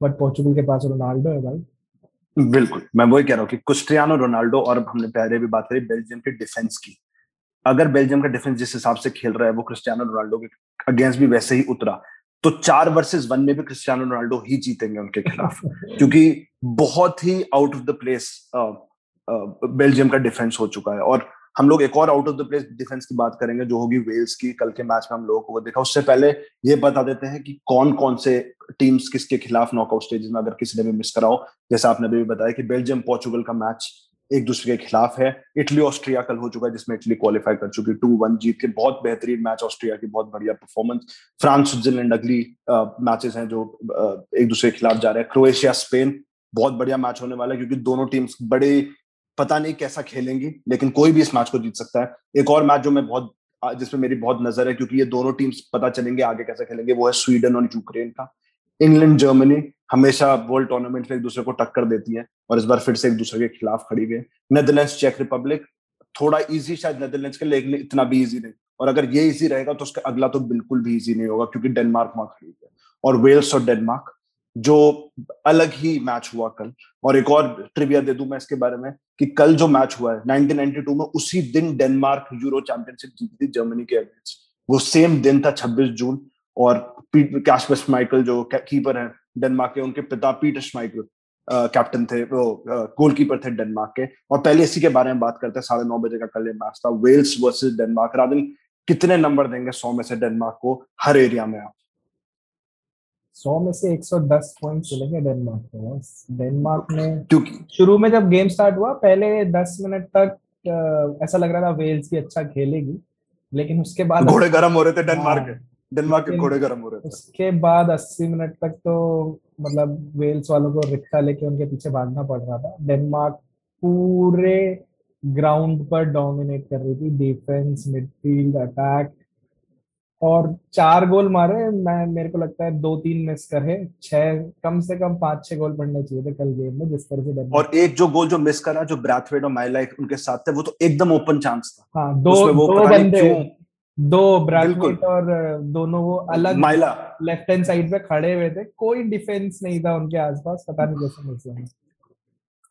बट पोर्चुगल के पास रोनाल्डो है भाई। बिल्कुल। मैं वही कह रहा हूँ कि क्रिस्टियानो रोनाल्डो और हमने पहले भी बात करी बेल्जियम के डिफेंस की। अगर बेल्जियम का डिफेंस जिस हिसाब से खेल रहा है वो क्रिस्टियानो रोनाल्डो के अगेंस्ट भी वैसे ही उतरा तो चार वर्सेस वन में भी क्रिस्टियानो रोनाल्डो ही जीतेंगे उनके खिलाफ। क्योंकि बहुत ही out of the place Belgium का डिफेंस हो चुका है। और हम लोग एक और out of the place defence की बात करेंगे जो होगी वेल्स की। कल के मैच में हम लोगों को वो देखा। उससे पहले ये बता देते हैं कि कौन कौन से टीम्स किसके खिलाफ नॉकआउट स्टेजेस में अगर किसी ने भी मिस कराओ जैसा आपने भी बताया कि बेल्जियम पोर्चुगल का मैच एक दूसरे के खिलाफ है। इटली, ऑस्ट्रिया कल हो चुका है, जिसमें इटली क्वालिफाई कर चुकी टू वन जीत के बहुत बेहतरीन मैच ऑस्ट्रिया की, बहुत बढ़िया परफॉर्मेंस फ्रांस, स्विट्जरलैंड अगली मैचेस हैं जो एक दूसरे के खिलाफ जा रहे हैं। क्रोएशिया, स्पेन, बहुत बढ़िया मैच होने वाला है, क्योंकि दोनों टीम्स बड़े, पता नहीं कैसा खेलेंगी, लेकिन कोई भी इस मैच को जीत सकता है। एक और मैच जो मैं बहुत जिसमें मेरी बहुत नज़र है, क्योंकि ये दोनों टीम्स पता चलेंगे आगे कैसे खेलेंगे, वो है स्वीडन और यूक्रेन का। इंग्लैंड जर्मनी हमेशा वर्ल्ड टूर्नामेंट में एक दूसरे को टक्कर देती है और इस बार फिर से एक दूसरे के खिलाफ खड़ी गई नेदरलैंड्स चेक रिपब्लिक थोड़ा इजी शायद नेदरलैंड्स के लेकिन इतना भी इजी नहीं। और अगर ये इजी रहेगा तो उसका अगला तो बिल्कुल भी इजी नहीं होगा क्योंकि डेनमार्क वहाँ खड़ी है। और वेल्स और डेनमार्क जो अलग ही मैच हुआ कल। और एक और ट्रिविया दे दूँ मैं इसके बारे में कि कल जो मैच हुआ है 1992 में उसी दिन डेनमार्क यूरो चैंपियनशिप जीती थी जर्मनी के अगेंस्ट वो सेम दिन था 26 जून और कैशपर स्माइकल जो कीपर है डेनमार्क के उनके पिता पीटर स्माइकल कैप्टन थे वो गोलकीपर थे डेनमार्क के। और पहले इसी के बारे में बात करते हैं साढ़े नौ बजे का कल ये मैच था वेल्स वर्सेस डेनमार्क राधन कितने नंबर देंगे सौ में से डेनमार्क को हर एरिया में आप? सौ में से 110 पॉइंट चलेंगे डेनमार्क को। डेनमार्क क्योंकि शुरू में जब गेम स्टार्ट हुआ पहले 10 मिनट तक ऐसा लग रहा था वेल्स की अच्छा खेलेगी लेकिन उसके बाद घोड़े गर्म हो रहे थे डेनमार्क के। डेनमार्क के घोड़े गर्म हो रहे थे। उसके बाद 80 मिनट तक तो मतलब वेल्स वालों को रिक्शा लेके उनके पीछे भागना पड़ रहा था। डेनमार्क पूरे ग्राउंड पर डोमिनेट कर रही थी। डिफेंस मिडफील्ड अटैक और चार गोल मारे। मैं मेरे को लगता है दो तीन मिस करे। छह कम से कम पाँच छह गोल पड़ने चाहिए थे कल गेम में जिस तरह से और एक जो गोल जो मिस करा जो ब्रैथवेट और माइला उनके साथ थे वो तो एकदम ओपन चांस था। हाँ दो दो बंदे दो ब्रैथवेट और दोनों वो अलग माइला। लेफ़्ट हैंड साइड पे खड़े हुए थे। कोई डिफेंस नहीं था उनके आसपास पता नहीं कैसे हुआ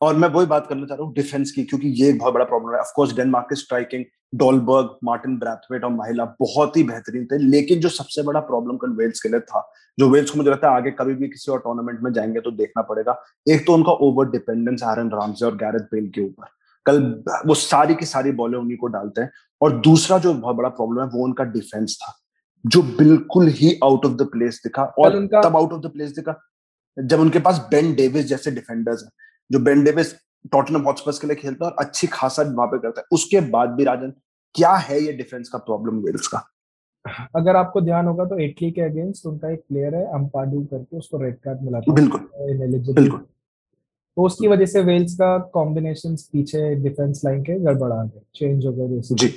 और मैं वही बात करना चाह रहा हूँ डिफेंस की क्योंकि ये एक बहुत बड़ा प्रॉब्लम है। ऑफकोर्स डेनमार्क की स्ट्राइकिंग डॉलबर्ग मार्टिन ब्रैथवेट और महिला बहुत ही बेहतरीन थे लेकिन जो सबसे बड़ा प्रॉब्लम कल वेल्स के लिए था जो वेल्स को मुझे लगता है आगे कभी भी किसी और टूर्नामेंट में जाएँगे तो देखना पड़ेगा। एक तो उनका ओवर डिपेंडेंस आरन रामसे और गैरेथ बेल के ऊपर। कल वो सारी की सारी बॉलें उन्हीं को डालते हैं। और दूसरा जो बहुत बड़ा प्रॉब्लम है वो उनका डिफेंस था जो बिल्कुल ही आउट ऑफ़ द प्लेस दिखा और तब आउट ऑफ़ द प्लेस दिखा। जब उनके पास बेन डेविस जैसे डिफेंडर्स हैं जो बेन डेविस टॉटनम हॉटस्पर्स के लिए खेलता है और अच्छी खासा वहाँ पे करता है। उसके बाद भी राजन क्या है ये डिफेंस का प्रॉब्लम वेल्स का अगर आपको ध्यान होगा तो इटली के अगेंस्ट उनका एक प्लेयर है अंपाडू करके उसको रेड कार्ड मिला था। बिल्कुल। बिल्कुल। तो उसकी वजह से वेल्स का कॉम्बिनेशन पीछे डिफेंस लाइन के गड़बड़ा गए चेंज हो गए जी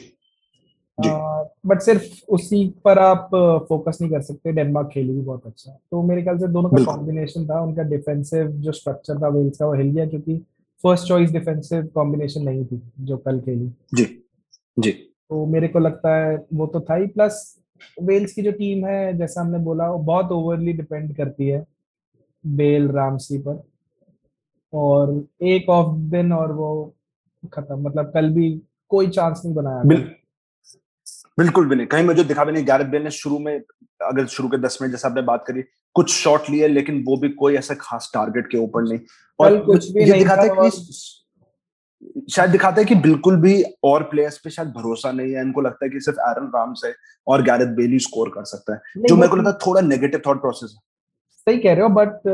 बट सिर्फ़ उसी पर आप फोकस नहीं कर सकते डेनमार्क खेली भी बहुत अच्छा। तो मेरे ख्याल से दोनों का कॉम्बिनेशन था उनका डिफेंसिव जो स्ट्रक्चर था वेल्स का वो हिल गया क्योंकि फ़र्स्ट चॉइस डिफेंसिव कॉम्बिनेशन नहीं थी जो कल खेली। जी जी। तो मेरे को लगता है वो तो था ही प्लस वेल्स की जो टीम है जैसा हमने बोला वो बहुत ओवरली डिपेंड करती है बेल रामसी पर। और एक ऑफ़ दिन और वो खत्म मतलब कल भी कोई चांस नहीं बनाया बिल, बिल्कुल भी नहीं। कहीं मुझे दिखा भी नहीं गैरेथ बेल ने शुरू में अगर शुरू के दस मिनट जैसे आपने बात करी कुछ शॉट लिए लेकिन वो भी कोई ऐसा खास टारगेट के ऊपर नहीं। और कुछ भी ये दिखाते कि शायद दिखाते हैं कि बिल्कुल भी और प्लेयर्स पे शायद भरोसा नहीं है। इनको लगता है कि सिर्फ़ एरन राम्स है और गैरेथ बेल स्कोर कर सकता है। जो मेरे को लगता है थोड़ा नेगेटिव थॉट प्रोसेस है। सही कह रहे हो बट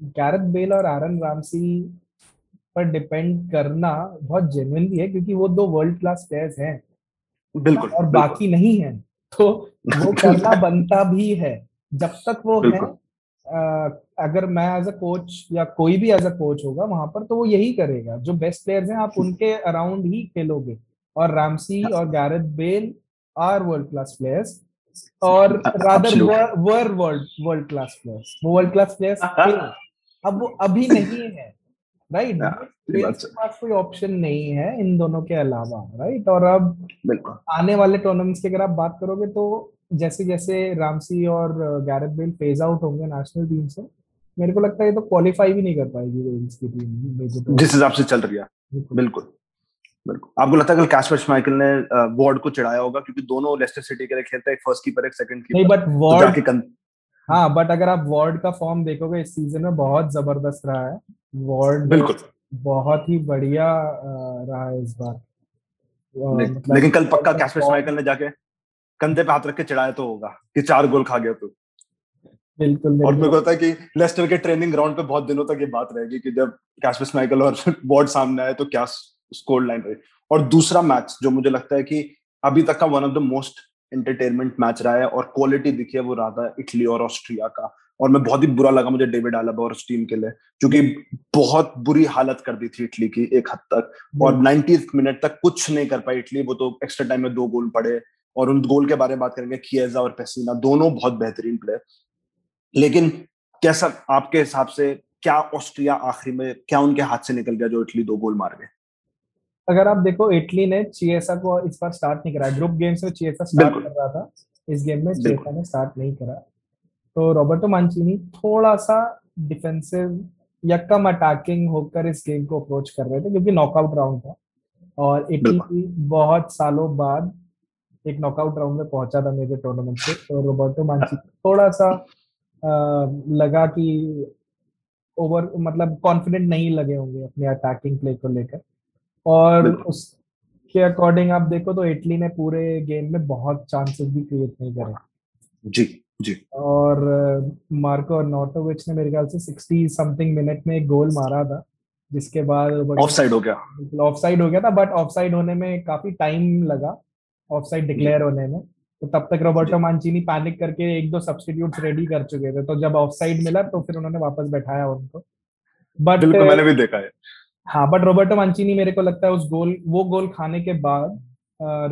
गैरेथ बेल और एरन रामसी पर डिपेंड करना बहुत जेन्युइन भी है क्योंकि वो दो वर्ल्ड क्लास प्लेयर्स हैं। बिल्कुल और बिल्कुल. बाकी नहीं है तो वो करना बनता भी है। जब तक वो है आ, अगर मैं एज अ कोच या कोई भी एज अ कोच होगा वहाँ पर तो वो यही करेगा। जो बेस्ट प्लेयर्स हैं आप उनके अराउंड ही खेलोगे। और रामसी और Gareth Bale are world class players और रादर वर वर्ल्ड वर्ल्ड क्लास प्लेयर्स वो वर्ल्ड क्लास प्लेयर्स अब वो अभी नहीं है राइट right? पास कोई ऑप्शन नहीं है इन दोनों के अलावा राइट और अब आने वाले टूर्नामेंट्स की अगर आप बात करोगे तो जैसे जैसे रामसी और गैरेथ बेल फ़ेज़ आउट होंगे नेशनल टीम से मेरे को लगता है ये तो क्वालिफाई भी नहीं कर पाएगी वेल्स की टीम जिस हिसाब से चल रही है। बिल्कुल। बिल्कुल। आपको लगता है कल कैशपर माइकल ने वार्ड को चढ़ाया होगा? क्योंकि दोनों लेस्टर सिटी के लिए खेलते हैं एक फ़र्स्ट कीपर एक सेकंड कीपर नहीं बट वार्ड तो हाँ बट अगर आप वार्ड का फॉर्म देखोगे इस सीज़न में बहुत ज़बरदस्त रहा है। वार्ड बिल्कुल। बहुत ही बढ़िया रहा है इस बार। मतलब लेकिन कल पक्का कैशपर माइकल ने जाके कंधे पे हाथ रख के चढ़ाया तो होगा कि चार गोल खा गया तो। बिल्कुल और मेरे को लगता है कि लेस्टर के ट्रेनिंग ग्राउंड पे बहुत दिनों तक ये बात रहेगी कि जब कैशपर माइकल और वार्ड सामने आए तो क्या स्कोर लाइन रही। और दूसरा मैच जो मुझे लगता है कि अभी तक का one of the most entertainment match रहा है और क्वालिटी दिखी है वो रहा था इटली और ऑस्ट्रिया का। और मैं बहुत ही बुरा लगा मुझे डेविड आलबा और उस टीम के लिए क्योंकि बहुत बुरी हालत कर दी थी इटली की एक हद तक। और नाइनटी मिनट तक कुछ नहीं कर पाई इटली वो तो एक्स्ट्रा टाइम में दो गोल पड़े। और उन गोल के बारे में बात करेंगे किएजा और पेसिना दोनों बहुत बेहतरीन प्लेयर लेकिन कैसा आपके हिसाब से क्या ऑस्ट्रिया आखिरी में क्या उनके हाथ से निकल गया जो इटली दो गोल मार गए? अगर आप देखो इटली ने चिएसा को इस बार स्टार्ट नहीं करा ग्रुप गेम्स में चिएसा स्टार्ट कर रहा था। इस गेम में चिएसा ने स्टार्ट नहीं करा। तो रॉबर्टो मांचीनी थोड़ा सा डिफेंसिव या कम अटैकिंग होकर इस गेम को अप्रोच कर रहे थे क्योंकि नॉकआउट राउंड था। और इटली बहुत सालों बाद एक नॉकआउट राउंड में पहुँचा था मेरे टूर्नामेंट से। तो रोबर्टो मांची थोड़ा सा आ, लगा कि ओवर मतलब कॉन्फिडेंट नहीं लगे होंगे अपने अटैकिंग प्ले को लेकर। और उसके अकॉर्डिंग आप देखो तो इटली ने पूरे गेम में बहुत चांसेस भी क्रिएट नहीं करे। जी जी। और मार्को नोटोविच ने मेरे ख्याल से सिक्सटी समथिंग मिनट में एक गोल मारा था जिसके बाद ऑफ़ साइड हो गया। ऑफ़ साइड हो गया था बट ऑफ़ साइड होने में काफ़ी टाइम लगा ऑफ़ साइड डिक्लेयर होने में। तो तब तक रोबर्टो मांचीनी पैनिक करके एक दो सब्सटीट्यूट रेडी कर चुके थे तो जब ऑफ़ साइड मिला तो फिर उन्होंने वापस बैठाया उनको। बट मैंने भी देखा है। हाँ बट रोबर्टो मांचीनी मेरे को लगता है उस गोल वो गोल खाने के बाद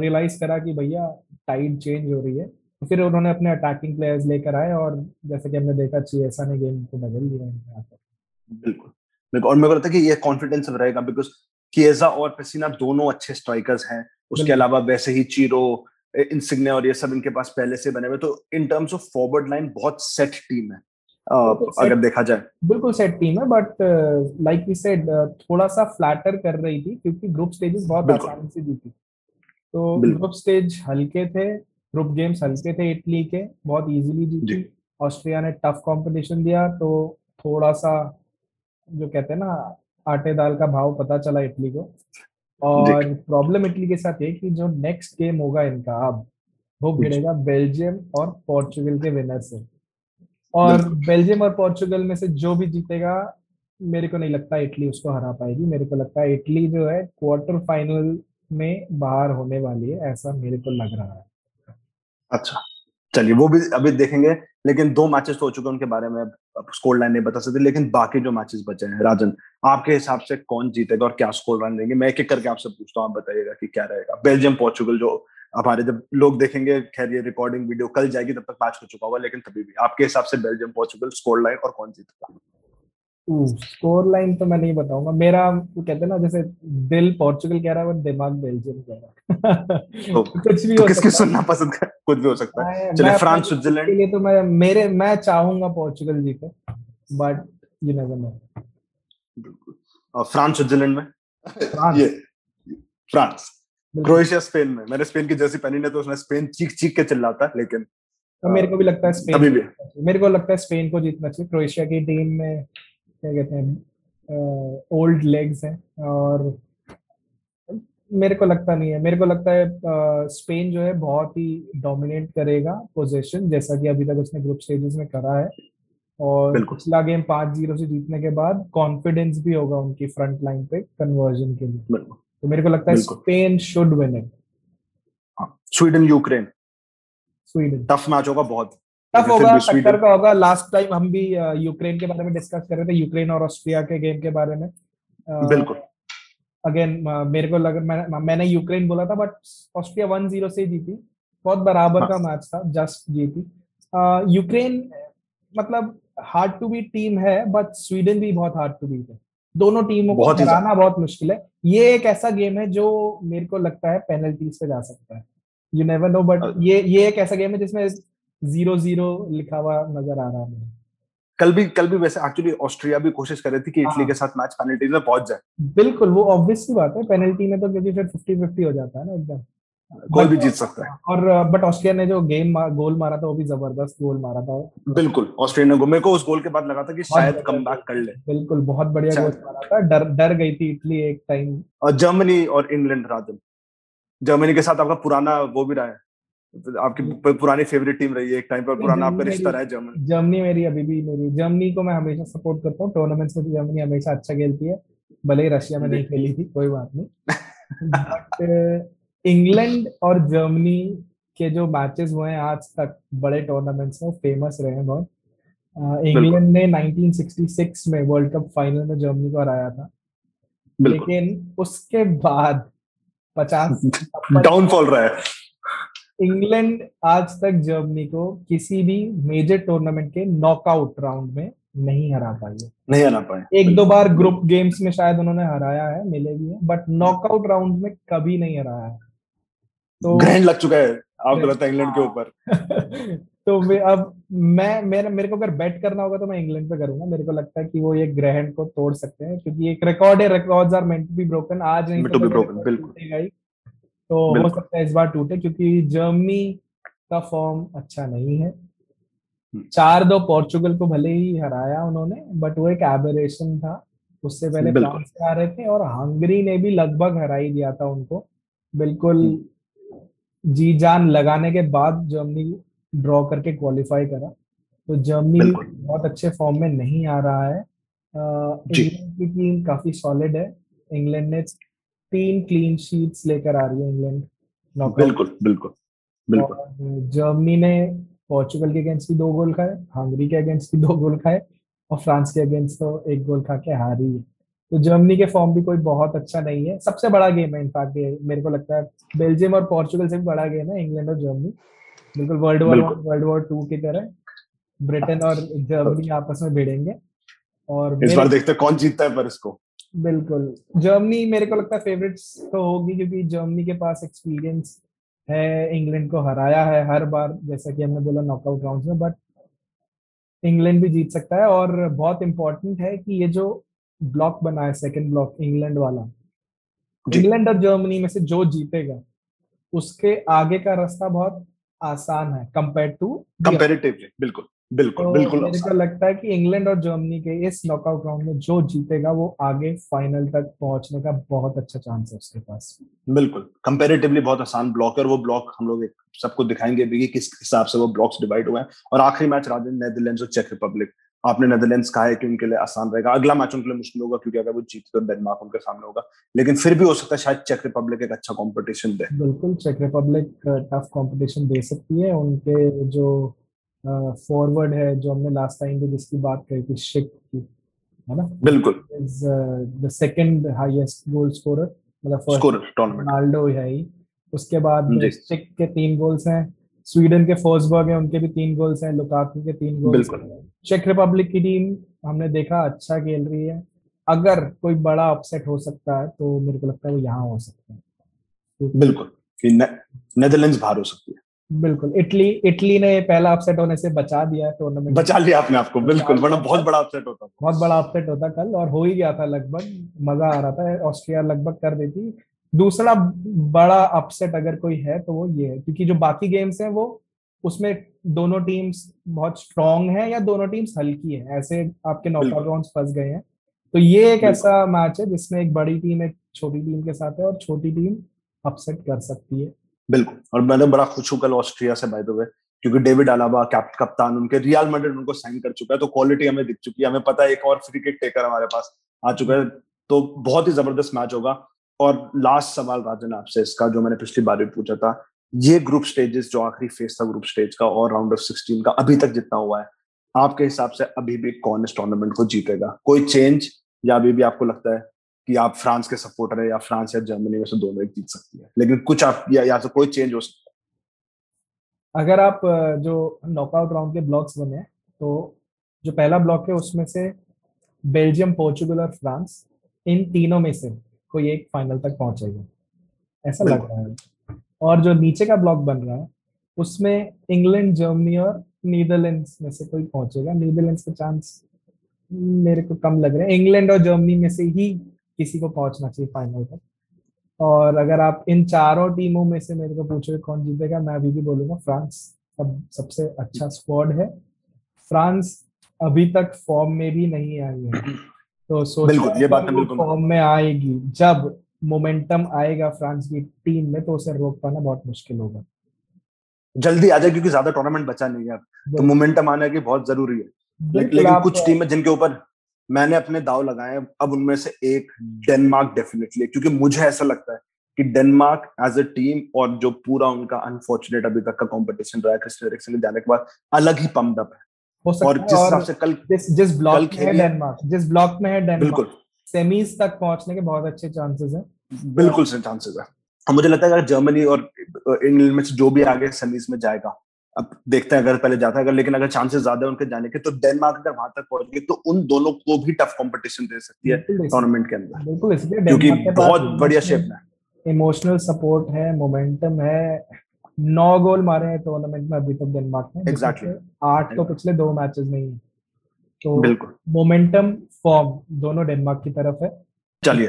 रियलाइज़ करा कि भैया टाइड चेंज हो रही है। तो फिर उन्होंने अपने अटैकिंग प्लेयर्स लेकर आए और जैसे कि हमने देखा चिएसा ने गेम को बदल दिया बिल्कुल। बिल्कुल और मेरे को लगता है कि ये कॉन्फिडेंस रहेगा बिकॉज़ किएजा और पेसिना दोनों अच्छे स्ट्राइकर्स हैं। उसके अलावा वैसे ही चीरो इंसिग्ने और ये सब इनके पास पहले से बने हुए तो in terms of forward line बहुत सेट टीम है। अगर देखा जाए। बिल्कुल सेट टीम है बट लाइक वी सेड थोड़ा सा फ्लैटर कर रही थी क्योंकि ग्रुप स्टेजेस बहुत आसानी से जीती तो ग्रुप स्टेज हल्के थे ग्रुप गेम्स हल्के थे इटली के बहुत इजीली जीती ऑस्ट्रिया ने टफ कंपटीशन दिया तो थोड़ा सा जो कहते हैं ना आटे दाल का भाव पता चला इटली को। और प्रॉब्लम इटली के साथ ये कि जो नेक्स्ट गेम होगा इनका अब वो भिड़ेगा बेल्जियम और पोर्चुगल के विनर से। और बेल्जियम और पोर्चुगल में से जो भी जीतेगा मेरे को नहीं लगता इटली उसको हरा पाएगी। मेरे को लगता है इटली जो है क्वार्टर फाइनल में बाहर होने वाली है ऐसा मेरे को लग रहा है। अच्छा चलिए वो भी अभी देखेंगे लेकिन दो मैचेस तो हो चुके हैं उनके बारे में स्कोर लाइन नहीं बता सकते लेकिन बाकी जो मैचेस बचे हैं राजन आपके हिसाब से कौन जीतेगा और क्या स्कोर लाइन देंगे? मैं एक एक करके आपसे पूछता हूँ आप बताइएगा कि क्या रहेगा। बेल्जियम पोर्चुगल जो हमारे जब लोग देखेंगे खैर ये रिकॉर्डिंग वीडियो कल जाएगी तब तक मैच हो चुका होगा लेकिन तभी भी। आपके हिसाब से बेल्जियम पोर्चुगल स्कोर लाइन और कौन जीतेगा? स्कोर लाइन तो मैं नहीं बताऊँगा। मेरा कहते हैं ना जैसे दिल पोर्चुगल कह रहा है और दिमाग बेल्जियम कह रहा है। तो, कुछ भी तो किसकी सुनना पसंद कर कुछ भी हो सकता है। चलिए फ्रांस स्विट्जरलैंड के लिए तो मैं मेरे मैं चाहूँगा पोर्चुगल जीते बट यू नेवर नो बिल्कुल। और फ्रांस स्विट्जरलैंड में? फ्रांस। ये फ्रांस। क्रोएशिया स्पेन में। मैंने स्पेन की जर्सी पहनी नहीं तो उसमें स्पेन चीख चीख के चिल्लाता है लेकिन तो मेरे को भी लगता है स्पेन अभी भी। मेरे को लगता है स्पेन को जीतना चाहिए। क्रोएशिया की टीम में क्या कहते हैं ओल्ड लेग्स हैं और मेरे को लगता नहीं है। मेरे को लगता है स्पेन जो है बहुत ही डोमिनेट करेगा पोजीशन जैसा कि अभी तक उसने ग्रुप स्टेजेस में करा है। और पिछला गेम पाँच ज़ीरो से जीतने के बाद कॉन्फिडेंस भी होगा उनकी फ्रंट लाइन पे कन्वर्जन के लिए। तो मेरे को लगता है स्पेन शुड विन इट। हाँ, Sweden Ukraine. Sweden. Tough match होगा बहुत। टफ होगा टक्कर का होगा। लास्ट टाइम हम भी यूक्रेन के बारे में डिस्कस कर रहे थे यूक्रेन और ऑस्ट्रिया के गेम के बारे में। बिल्कुल। अगेन मेरे को लग मैं, मैंने यूक्रेन बोला था बट ऑस्ट्रिया वन ज़ीरो से जीती। बहुत बराबर हाँ। का मैच था जस्ट जीती। यूक्रेन मतलब हार्ड टू बीट टीम है बट स्वीडन भी बहुत हार्ड टू बीट है। दोनों टीमों को हराना बहुत मुश्किल है। ये एक ऐसा गेम है जो मेरे को लगता है पेनल्टीज पे जा सकता है। यू नेवर नो बट ये ये एक ऐसा गेम है जिसमें ज़ीरो ज़ीरो लिखा हुआ नज़र आ रहा है कल भी कल भी वैसे एक्चुअली ऑस्ट्रिया भी कोशिश कर रही थी कि इटली हाँ। के साथ मैच पेनल्टीज में पहुँच जाए। बिल्कुल वो ऑब्वियस सी बात है। पेनल्टी में तो क्योंकि फिर फिफ्टी फिफ्टी हो जाता है ना एकदम। कोई भी जीत सकता है। और बट ऑस्ट्रेलिया ने जो गेम गोल मारा था वो भी ज़बरदस्त गोल मारा था बिल्कुल ऑस्ट्रेलिया ने मेरे को उस गोल के बाद लगा था कि शायद कम कर ले। बिल्कुल बहुत बढ़िया गोल मारा था। डर डर गई थी इटली एक टाइम और जर्मनी और इंग्लैंड राजन। जर्मनी के साथ आपका पुराना वो भी रहा है। आपकी पुरानी फेवरेट टीम रही है एक टाइम पर पुराना आपका रिश्ता रहा है जर्मनी जर्मनी मेरी अभी भी मेरी जर्मनी को मैं हमेशा सपोर्ट करता हूँ। टूर्नामेंट्स में जर्मनी हमेशा अच्छा खेलती है। भले ही रशिया में नहीं खेली थी कोई बात नहीं। बट इंग्लैंड और जर्मनी के जो मैचेस हुए हैं आज तक बड़े टूर्नामेंट्स में फ़ेमस रहे हैं बहुत। इंग्लैंड ने 1966 में वर्ल्ड कप फाइनल में जर्मनी को हराया था। लेकिन उसके बाद पचास डाउनफॉल रहा है। इंग्लैंड आज तक जर्मनी को किसी भी मेजर टूर्नामेंट के नॉकआउट राउंड में नहीं हरा पाई है। नहीं हरा पाए। एक दो बार ग्रुप गेम्स में शायद उन्होंने हराया है मिले भी है बट नॉकआउट राउंड में कभी नहीं हराया है। तो ग्रहण लग चुका है आपको लगता है इंग्लैंड के हाँ। ऊपर। तो अब मैं मेरे मेरे को अगर बेट करना होगा तो मैं इंग्लैंड पे करूँगा। मेरे को लगता है कि वो ये ग्रहण को तोड़ सकते हैं क्योंकि एक रिकॉर्ड है records are meant to be broken आज नहीं broken, record बिल्कुल। तो हो सकता है इस बार टूटे क्योंकि जर्मनी का फॉर्म अच्छा नहीं है। हम्म। चार दो पोर्चुगल को भले ही हराया उन्होंने बट वो एक एबरेशन था। उससे पहले फ्रांस से आ रहे थे और हंगरी ने भी लगभग हरा ही दिया था उनको। बिल्कुल जी जान लगाने के बाद जर्मनी ड्रॉ करके क्वालिफाई करा। तो जर्मनी बहुत अच्छे फॉर्म में नहीं आ रहा है। इंग्लैंड की टीम काफ़ी सॉलिड है। इंग्लैंड ने तीन क्लीन शीट्स लेकर आ रही है इंग्लैंड बिल्कुल बिल्कुल बिल्कुल। जर्मनी ने पोर्चुगल के अगेंस्ट भी दो गोल खाए हंगरी के अगेंस्ट भी दो गोल खाए और फ्रांस के अगेंस्ट तो एक गोल खा के हारी है। तो जर्मनी के फॉर्म भी कोई बहुत अच्छा नहीं है। सबसे बड़ा गेम है इनफैक्ट ये मेरे को लगता है। बेल्जियम और पोर्चुगल से भी बड़ा गेम है इंग्लैंड और जर्मनी। बिल्कुल world war. World war two की तरह। ब्रिटेन और जर्मनी आपस में भिड़ेंगे। और इस बार देखते हैं कौन जीतता है पर इसको। बिल्कुल। जर्मनी मेरे को लगता है फेवरेट्स तो होगी क्योंकि जर्मनी के पास एक्सपीरियंस है इंग्लैंड को हराया है हर बार जैसा कि हमने बोला नॉकआउट राउंड में बट इंग्लैंड भी जीत सकता है। और बहुत इंपॉर्टेंट है कि ये जो ब्लॉक बना है सेकंड ब्लॉक इंग्लैंड वाला इंग्लैंड और जर्मनी में से जो जीतेगा उसके आगे का रास्ता बहुत आसान है कंपेयर टू कंपेरेटिवली बिल्कुल बिल्कुल तो बिल्कुल मेरे को लगता है कि इंग्लैंड और जर्मनी के इस नॉकआउट राउंड में जो जीतेगा वो आगे फाइनल तक पहुँचने का बहुत अच्छा चांस है उसके पास। बिल्कुल कंपेरेटिवली बहुत आसान ब्लॉक है और वो ब्लॉक हम लोग सबको दिखाएँगे भी कि किस हिसाब से वो ब्लॉक्स डिवाइड हुए हैं। और आखिरी मैच राजन नेदरलैंड्स और चेक रिपब्लिक आपने नेदरलैंड्स कहा है कि उनके लिए आसान रहेगा। अगला मैच उनके लिए मुश्किल होगा क्योंकि अगर वो जीते तो डेनमार्क उनके सामने होगा। लेकिन फिर भी हो सकता है शायद चेक रिपब्लिक एक अच्छा कॉम्पिटिशन दे। बिल्कुल चेक रिपब्लिक टफ कंपटीशन दे सकती है। उनके जो फॉरवर्ड है जो हमने लास्ट टाइम भी जिसकी बात करी थी शिक की है ना? बिल्कुल। Is the second highest goal scorer मतलब फ़र्स्ट स्कोर टूर्नामेंट रोनाल्डो है ही। उसके बाद शिक के तीन गोल्स हैं। स्वीडन के फोर्सबर्ग है उनके भी तीन गोल्स हैं लुकाकू के तीन गोल्स बिल्कुल। चेक रिपब्लिक की टीम हमने देखा अच्छा खेल रही है। अगर कोई बड़ा अपसेट हो सकता है तो मेरे को लगता है वो यहाँ हो सकता है। बिल्कुल नेदरलैंड्स बाहर हो सकती है। बिल्कुल इटली इटली ने पहला अपसेट होने से बचा दिया है टूर्नामेंट बचा लिया आपने आपको बिल्कुल वरना बहुत बड़ा अपसेट होता। बहुत बड़ा अपसेट होता कल और हो ही गया था लगभग मज़ा आ रहा था। ऑस्ट्रिया लगभग कर देती। दूसरा बड़ा अपसेट अगर कोई है तो वो ये है क्योंकि जो बाकी गेम्स हैं वो उसमें दोनों टीम्स बहुत स्ट्रांग है या दोनों टीम्स हल्की है ऐसे आपके नॉकआउट राउंड्स फंस गए हैं। तो ये एक ऐसा मैच है जिसमें एक बड़ी टीम एक छोटी टीम के साथ है और छोटी टीम अपसेट कर सकती है। बिल्कुल। और मैं बड़ा खुश हूँ कल ऑस्ट्रिया से बाय द वे क्योंकि डेविड अलावा कैप्ट कप्तान उनके रियल मैड्रिड उनको साइन कर चुका है तो क्वालिटी हमें दिख चुकी है। हमें पता है एक और फ्री किक टेकर हमारे पास आ चुका है तो बहुत ही ज़बरदस्त मैच होगा। और लास्ट सवाल राजन आपसे इसका जो मैंने पिछली बार भी पूछा था ये ग्रुप स्टेजेस जो आखिरी फ़ेज़ था ग्रुप स्टेज का और राउंड ऑफ़ सिक्सटीन का अभी तक जितना हुआ है आपके हिसाब से अभी भी कौन इस टूर्नामेंट को जीतेगा? कोई चेंज या अभी भी आपको लगता है कि आप फ्रांस के सपोर्टर है या फ्रांस या जर्मनी में से दोनों एक जीत सकती है? लेकिन कुछ आप या, या तो कोई चेंज हो सकता है। अगर आप जो नॉकआउट राउंड के ब्लॉक्स बने तो जो पहला ब्लॉक है उसमें से बेल्जियम पोर्चुगल और फ्रांस इन तीनों में से कोई एक फाइनल तक पहुंचेगा। ऐसा लग रहा है। और जो नीचे का ब्लॉक बन रहा है उसमें इंग्लैंड जर्मनी और नीदरलैंड्स में से कोई पहुंचेगा। नीदरलैंड्स के चांस मेरे को कम लग रहे हैं। इंग्लैंड और जर्मनी में से ही किसी को पहुँचना चाहिए फाइनल तक। और अगर आप इन चारों टीमों में से मेरे को पूछो कौन जीतेगा मैं अभी भी बोलूँगा फ्रांस सब सबसे अच्छा स्क्वाड है। फ्रांस अभी तक फॉर्म में भी नहीं आई है। तो सोचो ये बात बिल्कुल फॉर्म में आएगी। जब मोमेंटम आएगा फ्रांस की टीम में तो उसे रोक पाना बहुत मुश्किल होगा। जल्दी आ जाए क्योंकि ज़्यादा टूर्नामेंट बचा नहीं है तो मोमेंटम आने की बहुत ज़रूरी है। लेकिन कुछ टीम है जिनके ऊपर मैंने अपने दाव लगाए अब उनमें से एक डेनमार्क डेफिनेटली क्योंकि मुझे ऐसा लगता है कि डेनमार्क एज अ टीम और जो पूरा उनका अनफॉर्चुनेट अभी तक का कंपटीशन रहा है क्रिस्टन जाने के बाद अलग ही पम्प अप है। और जिस हिसाब से कल जिस जिस ब्लॉक में है डेनमार्क जिस ब्लॉक में है डेनमार्क बिल्कुल। सेमीज तक पहुँचने के बहुत अच्छे चांसेस हैं। बिल्कुल से चांसेस है। और मुझे लगता है अगर जर्मनी और इंग्लैंड में से जो भी आगे सेमीज में जाएगा अब देखते हैं अगर पहले जाता है अगर लेकिन अगर चांसेस ज़्यादा है उनके जाने के तो डेनमार्क अगर वहाँ तक पहुँच गई तो उन दोनों को भी टफ कंपटीशन दे सकती है टूर्नामेंट के अंदर। बिल्कुल इसलिए क्योंकि बहुत बढ़िया शेप में इमोशनल सपोर्ट है मोमेंटम है नौ गोल मारे हैं टूर्नामेंट में अभी तक डेनमार्क ने एग्जैक्टली आठ तो पिछले दो मैचेस में ही तो बिल्कुल। मोमेंटम फॉर्म दोनों डेनमार्क की तरफ़ है। चलिए।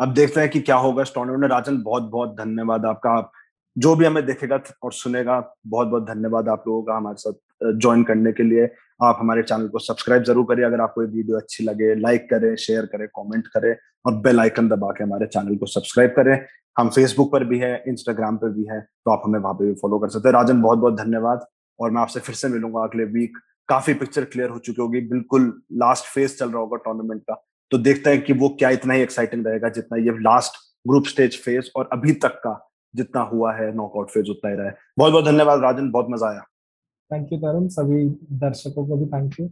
अब देखते हैं कि क्या होगा इस टूर्नामेंट में। राजन बहुत बहुत धन्यवाद आपका। आप जो भी हमें देखेगा और सुनेगा बहुत बहुत धन्यवाद आप लोगों का हमारे साथ ज्वाइन करने के लिए। आप हमारे चैनल को सब्सक्राइब ज़रूर करिए। अगर आपको ये वीडियो अच्छी लगे लाइक करें शेयर करें कमेंट करें और बेल आइकन दबा के हमारे चैनल को सब्सक्राइब करें। हम फेसबुक पर भी है इंस्टाग्राम पर भी है तो आप हमें वहाँ पर भी फॉलो कर सकते हैं। राजन बहुत बहुत धन्यवाद और मैं आपसे फिर से मिलूँगा अगले वीक काफ़ी पिक्चर क्लियर हो चुकी होगी, बिल्कुल लास्ट फ़ेज़ चल रहा होगा टूर्नामेंट का। तो देखते हैं कि वो क्या इतना ही एक्साइटिंग रहेगा जितना ये लास्ट ग्रुप स्टेज फ़ेज़ और अभी तक का जितना हुआ है नॉकआउट फ़ेज़ उतना ही रहा है। बहुत बहुत धन्यवाद राजन, बहुत मज़ा आया। थैंक यू तरुण सभी दर्शकों को भी थैंक यू